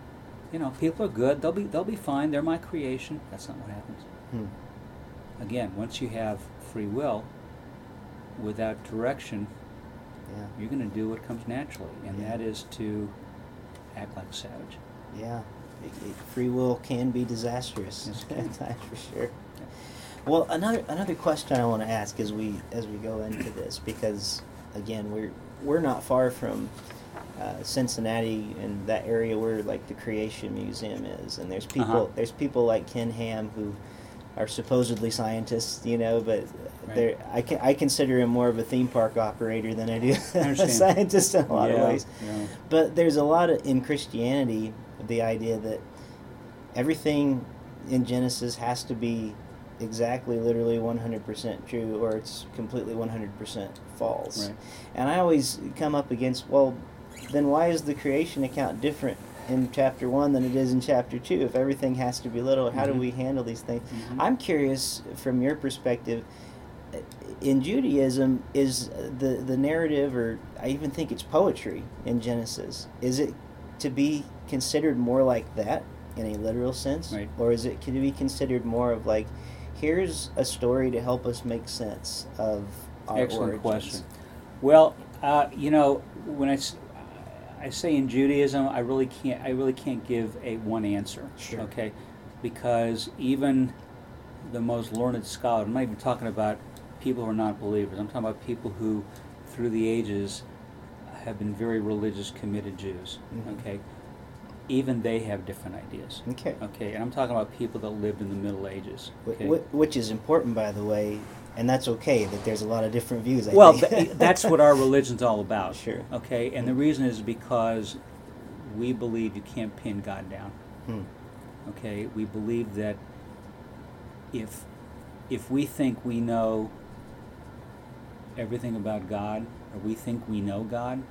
Speaker 2: you know, people are good. They'll be they'll be fine. They're my creation. That's not what happens.
Speaker 1: Hmm.
Speaker 2: Again, once you have free will, without direction,
Speaker 1: Yeah.
Speaker 2: you're going to do what comes naturally, and
Speaker 1: Yeah.
Speaker 2: that is to act like a savage.
Speaker 1: Yeah. Free will can be disastrous
Speaker 2: Yes, can.
Speaker 1: at times for sure. Well, another another question I want to ask as we as we go into this because again we're we're not far from uh, Cincinnati and that area where like the Creation Museum is, and there's people
Speaker 2: Uh-huh.
Speaker 1: there's people like Ken Ham who are supposedly scientists, you know, but
Speaker 2: Right.
Speaker 1: I can I consider him more of a theme park operator than I do a scientist in a lot
Speaker 2: yeah,
Speaker 1: of ways.
Speaker 2: yeah.
Speaker 1: But there's a lot of, in Christianity the idea that everything in Genesis has to be exactly, literally 100% true, or it's completely 100% false.
Speaker 2: Right.
Speaker 1: And I always come up against, well, then why is the creation account different in chapter 1 than it is in chapter 2 if everything has to be literal? How
Speaker 2: Mhm.
Speaker 1: do we handle these things?
Speaker 2: Mhm.
Speaker 1: I'm curious from your perspective. In Judaism, is the the narrative, or I even think it's poetry in Genesis, is it to be considered more like that in a literal sense,
Speaker 2: Right.
Speaker 1: or is it can it be considered more of like, here's a story to help us make sense of our
Speaker 2: Excellent
Speaker 1: origins?
Speaker 2: question. Well, uh, you know, when I, I say in Judaism, I really can't I really can't give a one answer.
Speaker 1: Sure.
Speaker 2: Okay, because even the most learned scholar, I'm not even talking about people who are not believers. I'm talking about people who, through the ages, have been very religious, committed Jews.
Speaker 1: Mhm.
Speaker 2: Okay, even they have different ideas.
Speaker 1: Okay.
Speaker 2: Okay, and I'm talking about people that lived in the Middle Ages. Okay.
Speaker 1: Which is important, by the way, and that's okay that there's a lot of different views. I
Speaker 2: well, th- that's what our religion's all about.
Speaker 1: Sure.
Speaker 2: Okay, and the reason is because we believe you can't pin God down.
Speaker 1: Hmm.
Speaker 2: Okay, we believe that if if we think we know everything about God, or we think we know God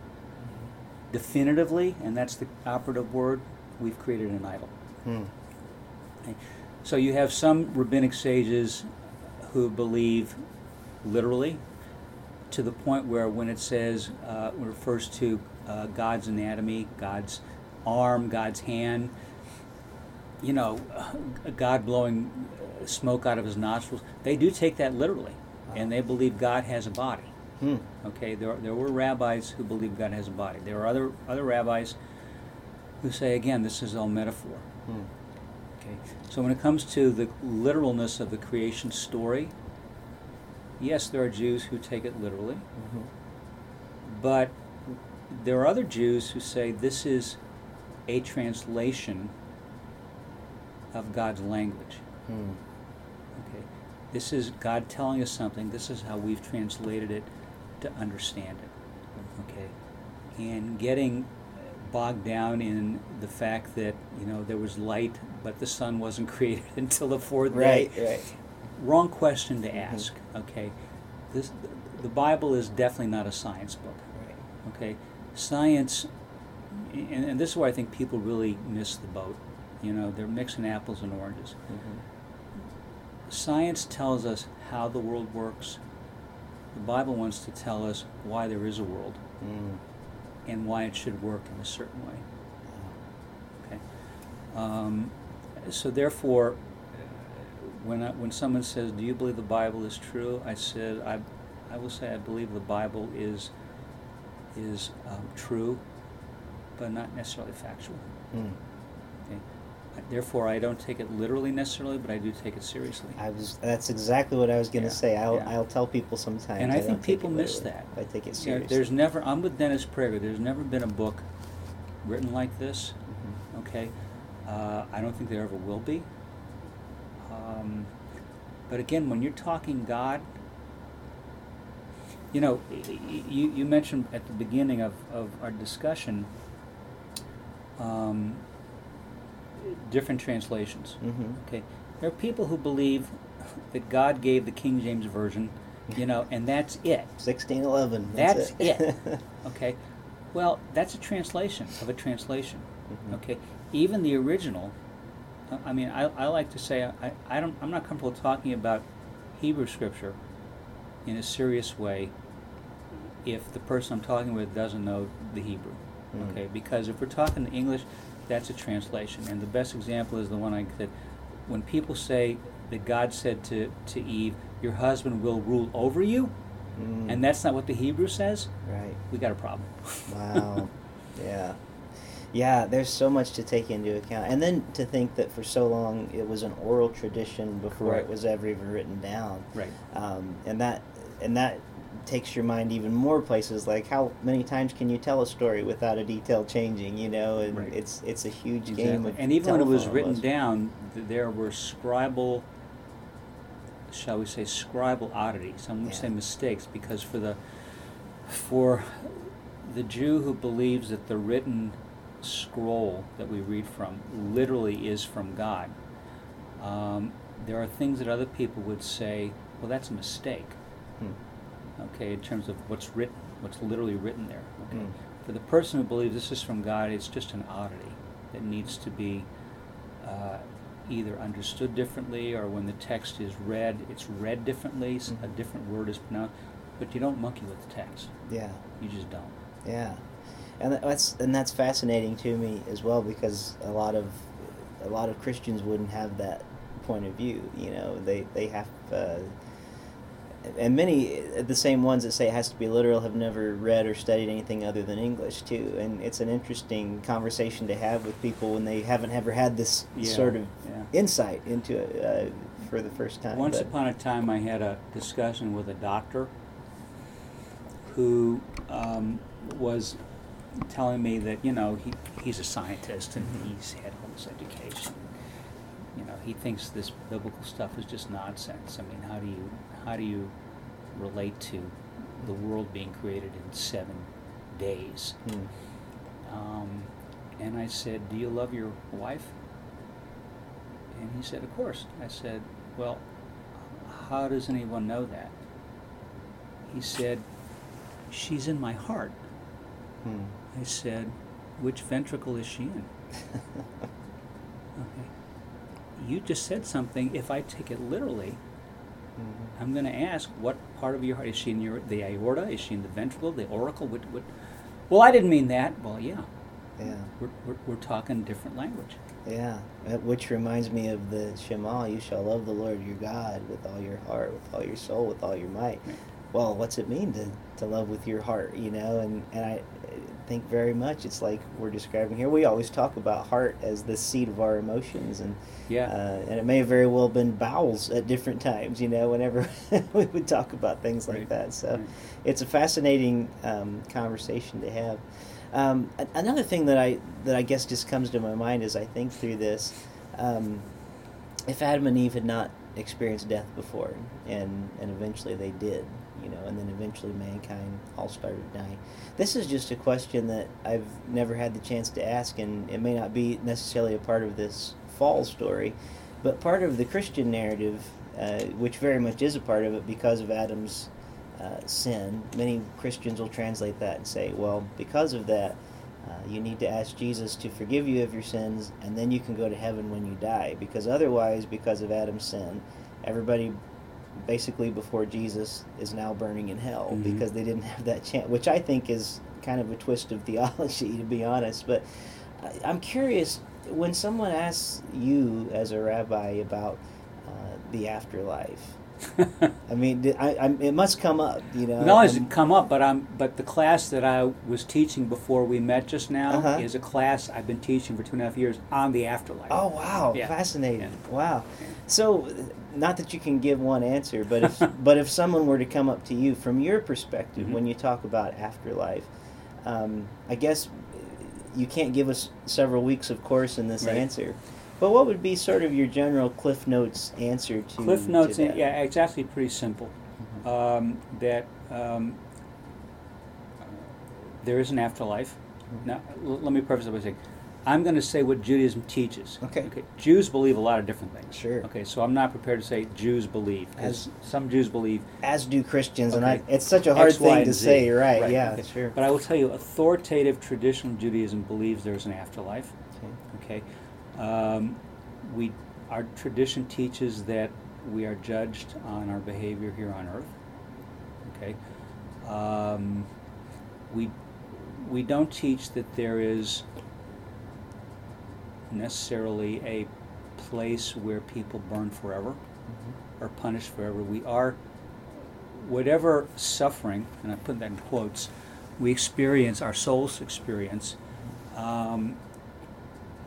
Speaker 2: definitively, and that's the operative word, we've created an idol.
Speaker 1: Hmm.
Speaker 2: Okay. So you have some rabbinic sages who believe literally to the point where when it says, uh, when it refers to uh, God's anatomy, God's arm, God's hand, you know, God blowing uh, smoke out of his nostrils, they do take that literally. And they believe God has a body.
Speaker 1: Hmm.
Speaker 2: Okay, there, there were rabbis who believe God has a body. There are other, other rabbis who say, again, this is all metaphor.
Speaker 1: Hmm.
Speaker 2: Okay, so when it comes to the literalness of the creation story, yes, there are Jews who take it literally,
Speaker 1: Mhm.
Speaker 2: but there are other Jews who say this is a translation of God's language.
Speaker 1: Hmm.
Speaker 2: Okay, this is God telling us something. This is how we've translated it to understand it. Okay, and getting bogged down in the fact that you know there was light, but the sun wasn't created until the fourth
Speaker 1: Right.
Speaker 2: day.
Speaker 1: Right. right.
Speaker 2: Wrong question to ask. Okay, this the Bible is definitely not a science book.
Speaker 1: Right.
Speaker 2: Okay, science, and, and this is where I think people really miss the boat. You know, they're mixing apples and oranges.
Speaker 1: Mhm.
Speaker 2: Science tells us how the world works. The Bible wants to tell us why there is a world
Speaker 1: Hmm.
Speaker 2: and why it should work in a certain way. Okay. Um, so therefore, when I, when someone says, "Do you believe the Bible is true?" I said, "I, I will say I believe the Bible is is um, true, but not necessarily factual." Okay. Therefore, I don't take it literally necessarily, but I do take it seriously.
Speaker 1: I was. That's exactly what I was going to
Speaker 2: Yeah,
Speaker 1: say. I'll.
Speaker 2: yeah.
Speaker 1: I'll tell people sometimes.
Speaker 2: And I
Speaker 1: don't
Speaker 2: think people miss that.
Speaker 1: I take it seriously.
Speaker 2: there's never. I'm with Dennis Prager. There's never been a book written like this.
Speaker 1: Mhm.
Speaker 2: Okay, uh, I don't think there ever will be. Um, but again, when you're talking God, you know, you, you mentioned at the beginning of, of our discussion um, different translations.
Speaker 1: Mhm.
Speaker 2: Okay, there are people who believe that God gave the King James version, you know, and that's it.
Speaker 1: 1611.
Speaker 2: That's
Speaker 1: That's,
Speaker 2: it. Okay, well, that's a translation of a translation.
Speaker 1: Mhm.
Speaker 2: Okay, even the original. I mean, I, I like to say I, I don't I'm not comfortable talking about Hebrew scripture in a serious way if the person I'm talking with doesn't know the Hebrew.
Speaker 1: Mm.
Speaker 2: Okay, because if we're talking in English, that's a translation, and the best example is the one I that when people say that God said to to Eve, "Your husband will rule over you,"
Speaker 1: Mm.
Speaker 2: and that's not what the Hebrew says,
Speaker 1: right.
Speaker 2: we got a problem.
Speaker 1: Wow. yeah. Yeah, there's so much to take into account. And then to think that for so long it was an oral tradition before it was ever even written down.
Speaker 2: right.
Speaker 1: Um, and that and that takes your mind even more places like how many times can you tell a story without a detail changing, you know? And
Speaker 2: Right.
Speaker 1: it's it's a huge game
Speaker 2: Exactly.
Speaker 1: of
Speaker 2: And even when it was written
Speaker 1: almost.
Speaker 2: down, there were scribal, shall we say, scribal oddities. Some would say mistakes, because for the for the Jew who believes that the written scroll that we read from literally is from God, um, there are things that other people would say, well, that's a mistake.
Speaker 1: Hmm.
Speaker 2: Okay, in terms of what's written, what's literally written there. Okay.
Speaker 1: Mm.
Speaker 2: For the person who believes this is from God, it's just an oddity that needs to be uh, either understood differently or when the text is read, it's read differently, s- a different word is pronounced. But you don't monkey with the text.
Speaker 1: Yeah.
Speaker 2: You just don't.
Speaker 1: Yeah, and that's and that's fascinating to me as well because a lot of a lot of Christians wouldn't have that point of view. You know, they they have. Uh, and many, the same ones that say it has to be literal, have never read or studied anything other than English too. And it's an interesting conversation to have with people when they haven't ever had this
Speaker 2: Yeah,
Speaker 1: sort of
Speaker 2: yeah.
Speaker 1: insight into it uh, for the first time.
Speaker 2: Once
Speaker 1: But-
Speaker 2: upon a time, I had a discussion with a doctor who um, was telling me that you know he he's a scientist and he's had all this education. You know, he thinks this biblical stuff is just nonsense. I mean, how do you how do you relate to the world being created in seven days?
Speaker 1: Hmm.
Speaker 2: Um, and I said, Do you love your wife? And he said, Of course. I said, Well, how does anyone know that? He said, She's in my heart.
Speaker 1: Hmm.
Speaker 2: I said, Which ventricle is she in? Okay. You just said something. If I take it literally,
Speaker 1: Mhm.
Speaker 2: I'm going to ask, what part of your heart is she in? Your the aorta? Is she in the ventricle? The auricle? What? What? Well, I didn't mean that. Well, yeah.
Speaker 1: Yeah.
Speaker 2: We're, we're, we're talking different language.
Speaker 1: Yeah, which reminds me of the Shema, you shall love the Lord your God with all your heart, with all your soul, with all your might.
Speaker 2: Right.
Speaker 1: Well, what's it mean to, to love with your heart, you know? And, and I think very much it's like we're describing here. We always talk about heart as the seat of our emotions, and
Speaker 2: Yeah.
Speaker 1: uh, and it may have very well been bowels at different times, you know, whenever we would talk about things like
Speaker 2: Right.
Speaker 1: that. So
Speaker 2: Right.
Speaker 1: it's a fascinating um, conversation to have. Um, another thing that I that I guess just comes to my mind as I think through this, um, if Adam and Eve had not experienced death before, and and eventually they did, you know, and then eventually mankind all started dying. This is just a question that I've never had the chance to ask, and it may not be necessarily a part of this fall story, but part of the Christian narrative, uh, which very much is a part of it because of Adam's uh, sin. Many Christians will translate that and say, well, because of that, uh, you need to ask Jesus to forgive you of your sins, and then you can go to heaven when you die. Because otherwise, because of Adam's sin, everybody basically before Jesus is now burning in hell
Speaker 2: Mhm.
Speaker 1: because they didn't have that chance, which I think is kind of a twist of theology, to be honest. But I'm curious when someone asks you as a rabbi about uh, the afterlife. I mean, I, I, it must come up, you know.
Speaker 2: Not only it come up, but I'm but the class that I was teaching before we met just now
Speaker 1: Uh-huh.
Speaker 2: is a class I've been teaching for two and a half years on the afterlife.
Speaker 1: Oh wow,
Speaker 2: Yeah.
Speaker 1: fascinating!
Speaker 2: Yeah.
Speaker 1: Wow. So, not that you can give one answer, but if but if someone were to come up to you from your perspective
Speaker 2: Mhm.
Speaker 1: when you talk about afterlife, um, I guess you can't give us several weeks, of course, in this
Speaker 2: Right.
Speaker 1: answer. But what would be sort of your general Cliff Notes answer to
Speaker 2: Cliff
Speaker 1: to
Speaker 2: notes,
Speaker 1: that?
Speaker 2: yeah, it's actually pretty simple.
Speaker 1: Mhm.
Speaker 2: Um, that um, there is an afterlife.
Speaker 1: Mhm.
Speaker 2: Now, l- let me preface it by saying, I'm going to say what Judaism teaches.
Speaker 1: Okay. okay.
Speaker 2: Jews believe a lot of different things.
Speaker 1: Sure.
Speaker 2: Okay, so I'm not prepared to say Jews believe, because some Jews believe
Speaker 1: As do Christians, and I, it's such a hard
Speaker 2: X, Y,
Speaker 1: thing
Speaker 2: and
Speaker 1: to
Speaker 2: Z.
Speaker 1: say, right? Yeah,
Speaker 2: okay.
Speaker 1: sure.
Speaker 2: But I will tell you, authoritative traditional Judaism believes there's an afterlife.
Speaker 1: Okay.
Speaker 2: Okay, um, we our tradition teaches that we are judged on our behavior here on earth. Okay, um, we we don't teach that there is necessarily a place where people burn forever
Speaker 1: Mhm.
Speaker 2: are punished forever. We are, whatever suffering, and I put that in quotes, we experience, our souls experience, um,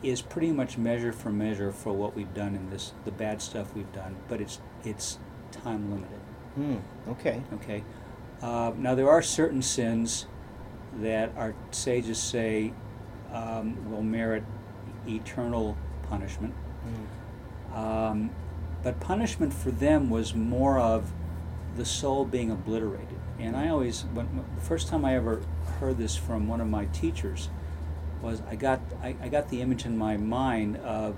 Speaker 2: is pretty much measure for measure for what we've done in this, the bad stuff we've done, but it's, it's time limited.
Speaker 1: Hmm. Okay.
Speaker 2: Okay. Uh, now there are certain sins that our sages say um, will merit eternal punishment.
Speaker 1: Hmm.
Speaker 2: Um, but punishment for them was more of the soul being obliterated. And I always, when, when- the first time I ever heard this from one of my teachers, was I got I, I got the image in my mind of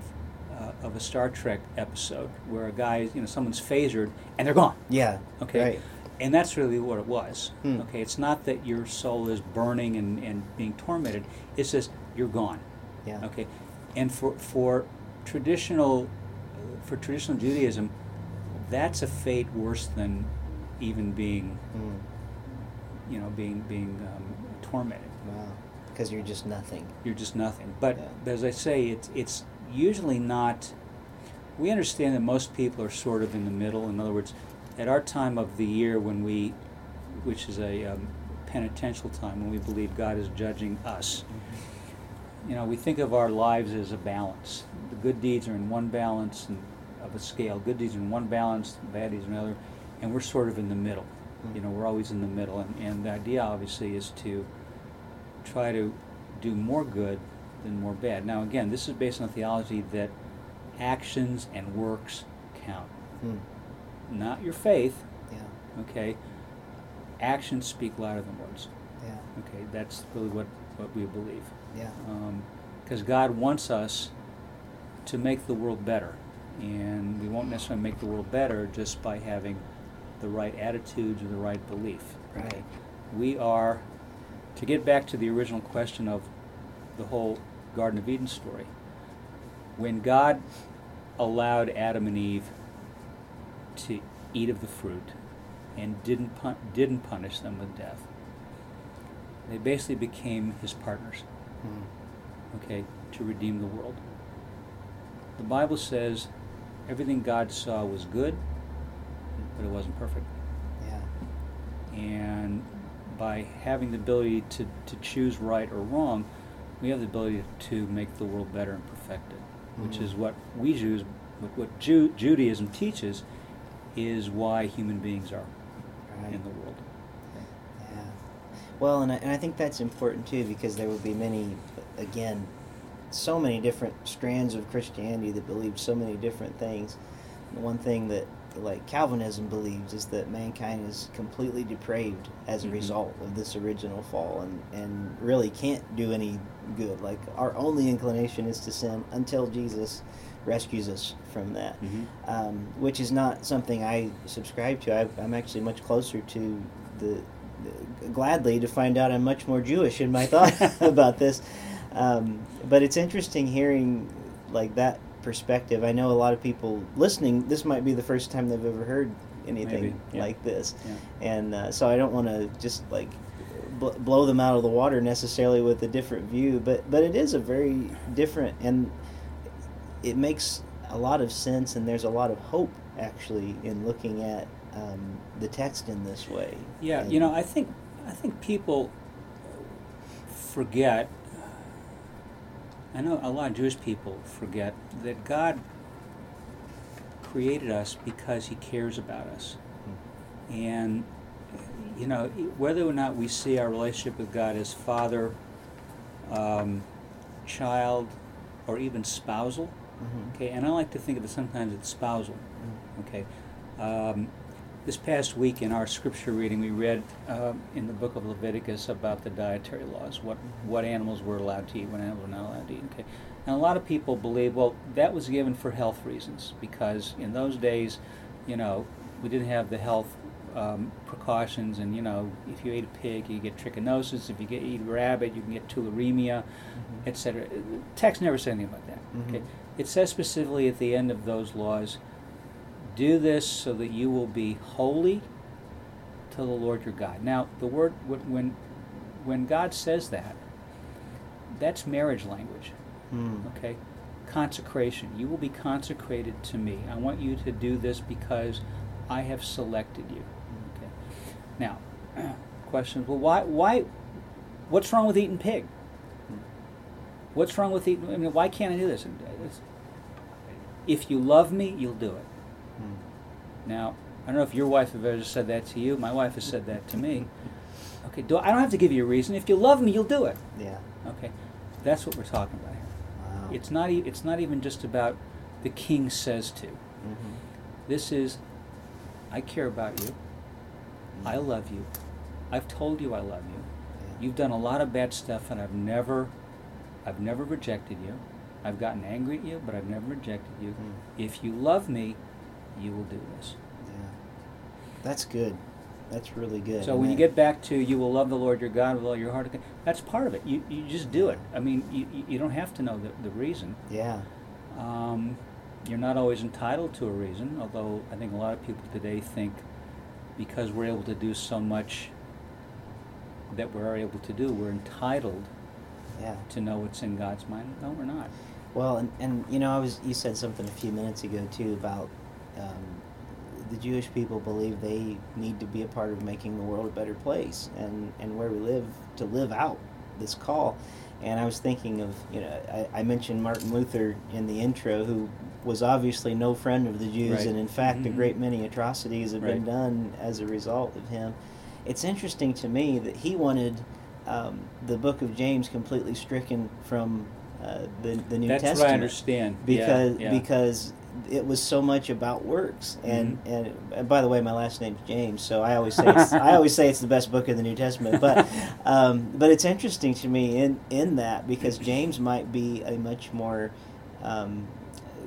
Speaker 2: uh, of a Star Trek episode where a guy, you know, someone's phasered and they're gone.
Speaker 1: Yeah.
Speaker 2: Okay.
Speaker 1: Right.
Speaker 2: And that's really what it was.
Speaker 1: Hmm.
Speaker 2: Okay. It's not that your soul is burning and, and being tormented. It's just you're gone.
Speaker 1: Yeah.
Speaker 2: Okay, and for for traditional for traditional Judaism, that's a fate worse than even being
Speaker 1: Hmm.
Speaker 2: you know being being um, tormented.
Speaker 1: Because you're just nothing.
Speaker 2: You're just nothing. But,
Speaker 1: Yeah.
Speaker 2: as I say, it's it's usually not. We understand that most people are sort of in the middle. In other words, at our time of the year when we, which is a um, penitential time when we believe God is judging us, you know, we think of our lives as a balance. The good deeds are in one balance and of a scale. Good deeds are in one balance, bad deeds in another, and we're sort of in the middle. You know, we're always in the middle, and, and the idea obviously is to try to do more good than more bad. Now, again, this is based on a theology that actions and works count,
Speaker 1: Hmm.
Speaker 2: not your faith.
Speaker 1: Yeah.
Speaker 2: Okay, actions speak louder than words.
Speaker 1: Yeah.
Speaker 2: Okay, that's really what what we believe.
Speaker 1: Yeah.
Speaker 2: Because God wants us to make the world better, and we won't necessarily make the world better just by having the right attitudes or the right belief.
Speaker 1: Right.
Speaker 2: We are, to get back to the original question of the whole Garden of Eden story, when God allowed Adam and Eve to eat of the fruit and didn't, pun- didn't punish them with death, they basically became his partners,
Speaker 1: Hmm.
Speaker 2: okay, to redeem the world. The Bible says everything God saw was good, but it wasn't perfect.
Speaker 1: Yeah.
Speaker 2: And by having the ability to, to choose right or wrong, we have the ability to make the world better and perfect it, which
Speaker 1: Mhm.
Speaker 2: is what we Jews, what, what Ju- Judaism teaches, is why human beings are
Speaker 1: Right.
Speaker 2: in the world.
Speaker 1: Yeah. Well, and I, and I think that's important too because there would be many, again, so many different strands of Christianity that believe so many different things. The one thing that, like Calvinism believes, is that mankind is completely depraved as a
Speaker 2: Mhm.
Speaker 1: result of this original fall and, and really can't do any good. Like, our only inclination is to sin until Jesus rescues us from that um, which is not something I subscribe to. I, I'm actually much closer to the, the gladly to find out I'm much more Jewish in my thought about this. Um, but it's interesting hearing like that perspective. I know a lot of people listening. This might be the first time they've ever heard anything
Speaker 2: yeah.
Speaker 1: like this,
Speaker 2: Yeah.
Speaker 1: and uh, so I don't want to just like bl- blow them out of the water necessarily with a different view. But but it is a very different and it makes a lot of sense and there's a lot of hope actually in looking at um, the text in this way.
Speaker 2: Yeah,
Speaker 1: And-
Speaker 2: you know, I think I think people forget. I know a lot of Jewish people forget that God created us because He cares about us, and you know whether or not we see our relationship with God as father, um, child, or even spousal.
Speaker 1: Mhm.
Speaker 2: Okay, and I like to think of it sometimes as spousal.
Speaker 1: Mm.
Speaker 2: Okay. Um, this past week in our scripture reading, we read um, in the book of Leviticus about the dietary laws, what, what animals were allowed to eat, what animals were not allowed to eat. Okay. And a lot of people believe, well, that was given for health reasons because in those days, you know, we didn't have the health um, precautions, and you know, if you ate a pig, you get trichinosis. If you get eat a rabbit, you can get tularemia,
Speaker 1: Mhm.
Speaker 2: etc. Text never said anything about that. Okay.
Speaker 1: Mhm.
Speaker 2: It says specifically at the end of those laws, do this so that you will be holy to the Lord your God. Now, the word when when- God says that, that's marriage language.
Speaker 1: Mm.
Speaker 2: Okay, consecration. You will be consecrated to me. I want you to do this because I have selected you. Okay. Now, questions. Well, why? Why? What's wrong with eating pig? What's wrong with eating? I mean, why can't I do this? If you love me, you'll do it.
Speaker 1: Mm.
Speaker 2: Now, I don't know if your wife has ever said that to you. My wife has said that to me. Okay, do, I don't have to give you a reason. If you love me, you'll do it.
Speaker 1: Yeah.
Speaker 2: Okay, that's what we're talking about here.
Speaker 1: Wow.
Speaker 2: It's not. E- it's not even just about the king says to.
Speaker 1: Mm-hmm.
Speaker 2: This is, I care about you. I love you. I've told you I love you.
Speaker 1: Yeah.
Speaker 2: You've done a lot of bad stuff, and I've never, I've never rejected you. I've gotten angry at you, but I've never rejected you.
Speaker 1: Mm.
Speaker 2: If you love me, you will do this.
Speaker 1: Yeah. That's good. That's really good.
Speaker 2: So when you get back to you will love the Lord your God with all your heart, that's part of it. You, you just do it. I mean, you, you- you don't have to know the, the reason.
Speaker 1: Yeah.
Speaker 2: Um, you're not always entitled to a reason, although I think a lot of people today think because we're able to do so much that we're able to do, we're entitled
Speaker 1: Yeah.
Speaker 2: to know what's in God's mind. No, we're not.
Speaker 1: Well, and, and you know, I was you said something a few minutes ago too about um, the Jewish people believe they need to be a part of making the world a better place, and and where we live to live out this call. And I was thinking of you know I, I mentioned Martin Luther in the intro, who was obviously no friend of the Jews,
Speaker 2: Right.
Speaker 1: and in fact, a
Speaker 2: Mhm.
Speaker 1: great many atrocities have been done as a result of him. It's interesting to me that he wanted um, the book of James completely stricken from uh, the the New
Speaker 2: That's
Speaker 1: Testament.
Speaker 2: what I understand. Yeah,
Speaker 1: because
Speaker 2: yeah.
Speaker 1: because it was so much about works. And,
Speaker 2: Mhm.
Speaker 1: and and by the way my last name's James so I always say it's, I always say it's the best book in the New Testament. But um, but it's interesting to me in in that because James might be a much more um,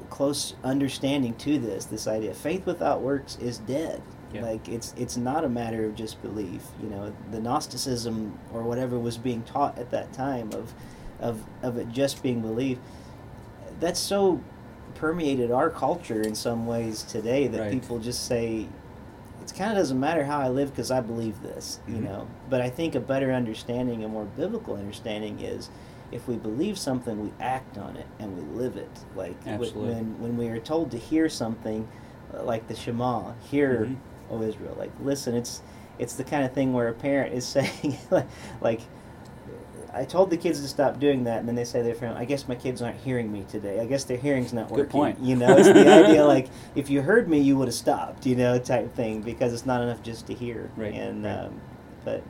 Speaker 1: close understanding to this this idea. Faith without works is dead.
Speaker 2: Yeah.
Speaker 1: like it's it's not a matter of just belief you know. The Gnosticism or whatever was being taught at that time of of of it just being belief that's so permeated our culture in some ways today that
Speaker 2: Right.
Speaker 1: people just say it kind of doesn't matter how I live because I believe this, you
Speaker 2: Mhm.
Speaker 1: know. But I think a better understanding, a more biblical understanding, is if we believe something, we act on it and we live it. Like
Speaker 2: Absolutely.
Speaker 1: when when we are told to hear something, uh, like the Shema, hear,
Speaker 2: Mhm.
Speaker 1: O Israel. Like listen, it's it's the kind of thing where a parent is saying, like. I told the kids to stop doing that, and then they say they're from. I guess my kids aren't hearing me today. I guess their hearing's not
Speaker 2: Good
Speaker 1: working.
Speaker 2: point.
Speaker 1: You know, it's the idea like if you heard me, you would have stopped. You know, type thing because it's not enough just to hear.
Speaker 2: Right,
Speaker 1: And
Speaker 2: right.
Speaker 1: um, but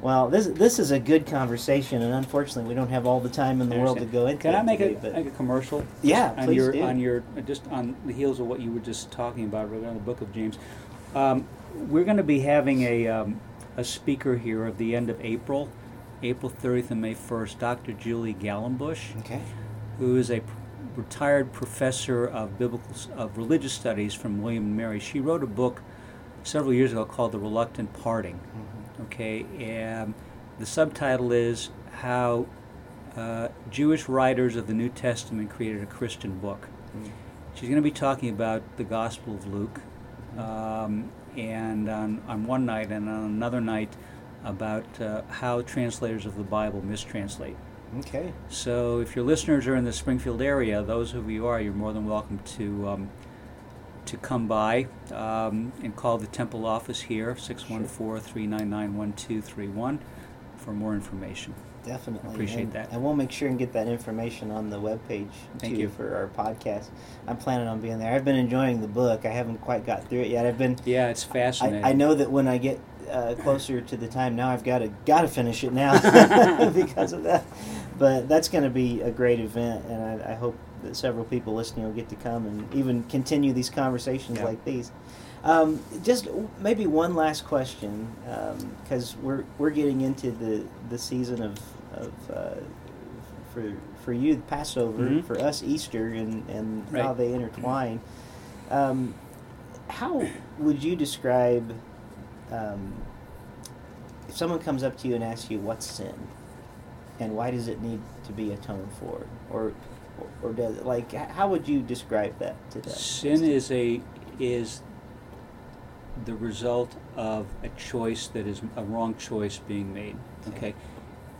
Speaker 1: well, this this is a good conversation, and unfortunately, we don't have all the time in the world to go into.
Speaker 2: Can I make a,
Speaker 1: today, but-
Speaker 2: make a commercial?
Speaker 1: Yeah,
Speaker 2: on
Speaker 1: please
Speaker 2: your
Speaker 1: do.
Speaker 2: on your just on the heels of what you were just talking about regarding the Book of James. Um, we're going to be having a um, a speaker here at the end of April, April 30th and May 1st, Dr. Julie Galambush,
Speaker 1: Okay.
Speaker 2: who is a retired professor of biblical of religious studies from William and Mary. She wrote a book several years ago called The Reluctant Parting.
Speaker 1: Mm-hmm.
Speaker 2: Okay, and the subtitle is How uh, Jewish Writers of the New Testament Created a Christian Book.
Speaker 1: Mm.
Speaker 2: She's going to be talking about the Gospel of Luke, um, and on, on one night, and on another night, about uh, how translators of the Bible mistranslate.
Speaker 1: Okay.
Speaker 2: So, if your listeners are in the Springfield area, those of you who are, you're more than welcome to um, to come by um, and call the temple office here, 614-399-1231, for more information.
Speaker 1: Definitely.
Speaker 2: Appreciate
Speaker 1: and,
Speaker 2: that.
Speaker 1: And we'll make sure and get that information on the webpage
Speaker 2: Thank
Speaker 1: too
Speaker 2: you.
Speaker 1: for our podcast. I'm planning on being there. I've been enjoying the book. I haven't quite got through it yet. I've been
Speaker 2: Yeah, it's fascinating.
Speaker 1: I, I know that when I get uh, closer to the time now, I've got to got to finish it now because of that. But that's going to be a great event, and I, I hope that several people listening will get to come and even continue these conversations
Speaker 2: Yeah.
Speaker 1: like these. Um, just maybe one last question, because we're we're getting into the the season of of uh, for for you Passover,
Speaker 2: Mhm.
Speaker 1: for us Easter, and and how they intertwine. Um, how would you describe um, if someone comes up to you and asks you what's sin and why does it need to be atoned for or or does it, like how would you describe that to them
Speaker 2: Sin is a is the result of a choice that is a wrong choice being made.
Speaker 1: Okay.
Speaker 2: Okay,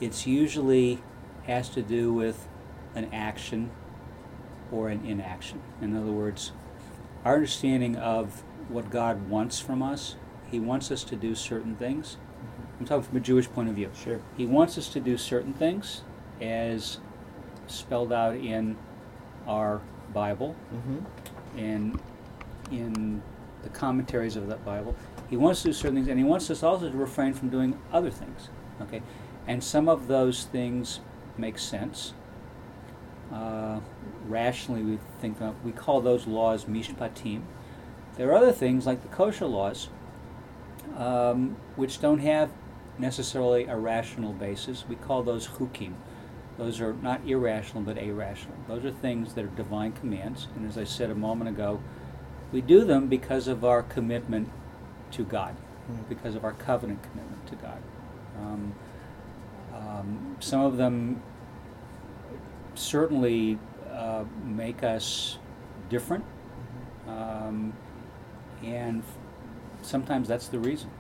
Speaker 2: it's usually has to do with an action or an inaction. In other words, our understanding of what God wants from us, He wants us to do certain things. I'm talking from a Jewish point of view.
Speaker 1: sure
Speaker 2: He wants us to do certain things as spelled out in our Bible
Speaker 1: mm-hmm.
Speaker 2: and in the commentaries of that Bible. He wants to do certain things, and he wants us also to refrain from doing other things. Okay, and some of those things make sense. Uh, rationally, we think of, we call those laws mishpatim. There are other things like the kosher laws, um, which don't have necessarily a rational basis. We call those hukim. Those are not irrational but irrational. Those are things that are divine commands, and as I said a moment ago, we do them because of our commitment to God,
Speaker 1: Mm.
Speaker 2: because of our covenant commitment to God. Um, um, some of them certainly uh, make us different, um, and sometimes that's the reason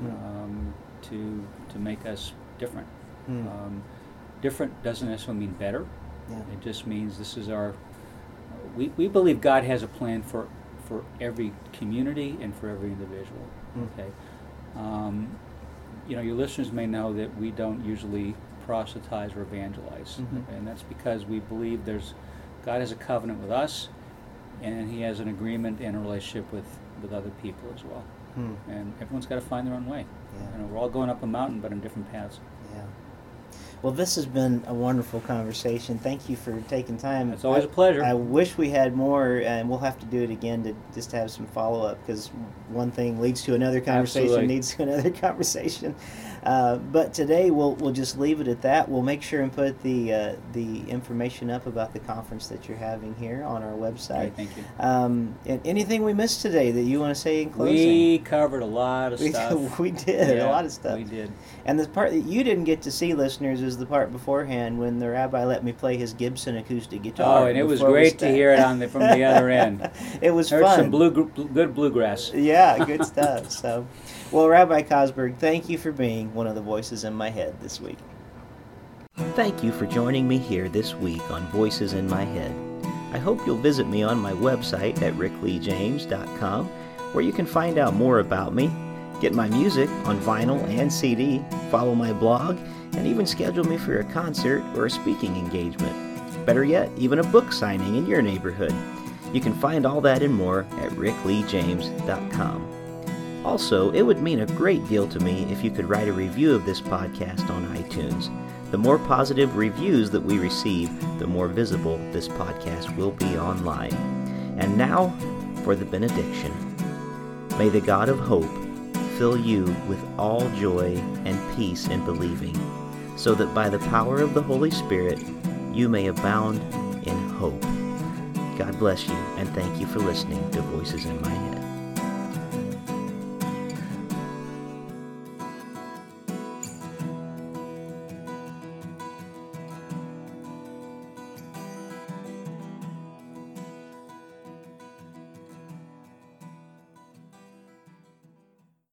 Speaker 1: Mm.
Speaker 2: um, to to make us different.
Speaker 1: Mm.
Speaker 2: Um, different doesn't necessarily mean better.
Speaker 1: yeah
Speaker 2: It just means this is our. We, we believe God has a plan for for every community and for every individual.
Speaker 1: Mm.
Speaker 2: Okay. Um, you know, your listeners may know that we don't usually proselytize or evangelize,
Speaker 1: Mhm.
Speaker 2: and that's because we believe there's God has a covenant with us, and He has an agreement and a relationship with with other people as well.
Speaker 1: Mm.
Speaker 2: And everyone's got to find their own way.
Speaker 1: Yeah.
Speaker 2: You know, we're all going up a mountain, but in different paths.
Speaker 1: Yeah Well, this has been a wonderful conversation. Thank you for taking time.
Speaker 2: It's always
Speaker 1: I-
Speaker 2: a pleasure.
Speaker 1: I wish we had more, and we'll have to do it again to just have some follow up because one thing leads to another conversation,
Speaker 2: Absolutely.
Speaker 1: leads to another conversation. Uh, but today we'll we'll just leave it at that. We'll make sure and put the uh, the information up about the conference that you're having here on our website.
Speaker 2: Okay, thank you.
Speaker 1: Um, and anything we missed today that you want to say in closing?
Speaker 2: We covered a lot of
Speaker 1: We-
Speaker 2: stuff.
Speaker 1: we did a lot of stuff.
Speaker 2: We did.
Speaker 1: And the part that you didn't get to see, listeners, is the part beforehand when the rabbi let me play his Gibson acoustic guitar.
Speaker 2: Oh, and it was great to hear it on the, from the other end.
Speaker 1: it was
Speaker 2: Heard
Speaker 1: fun.
Speaker 2: some blue, good bluegrass.
Speaker 1: Yeah, good stuff. So, well, Rabbi Kozberg, thank you for being one of the voices in my head this week. Thank you for joining me here this week on Voices in My Head. I hope you'll visit me on my website at rickleejames.com, where you can find out more about me, get my music on vinyl and CD, follow my blog, and even schedule me for a concert or a speaking engagement. Better yet, even a book signing in your neighborhood. You can find all that and more at rickleejames.com. Also, it would mean a great deal to me if you could write a review of this podcast on iTunes. The more positive reviews that we receive, the more visible this podcast will be online. And now for the benediction. May the God of hope fill you with all joy and peace in believing, so that by the power of the Holy Spirit you may abound in hope. God bless you, and thank you for listening to Voices in My Head.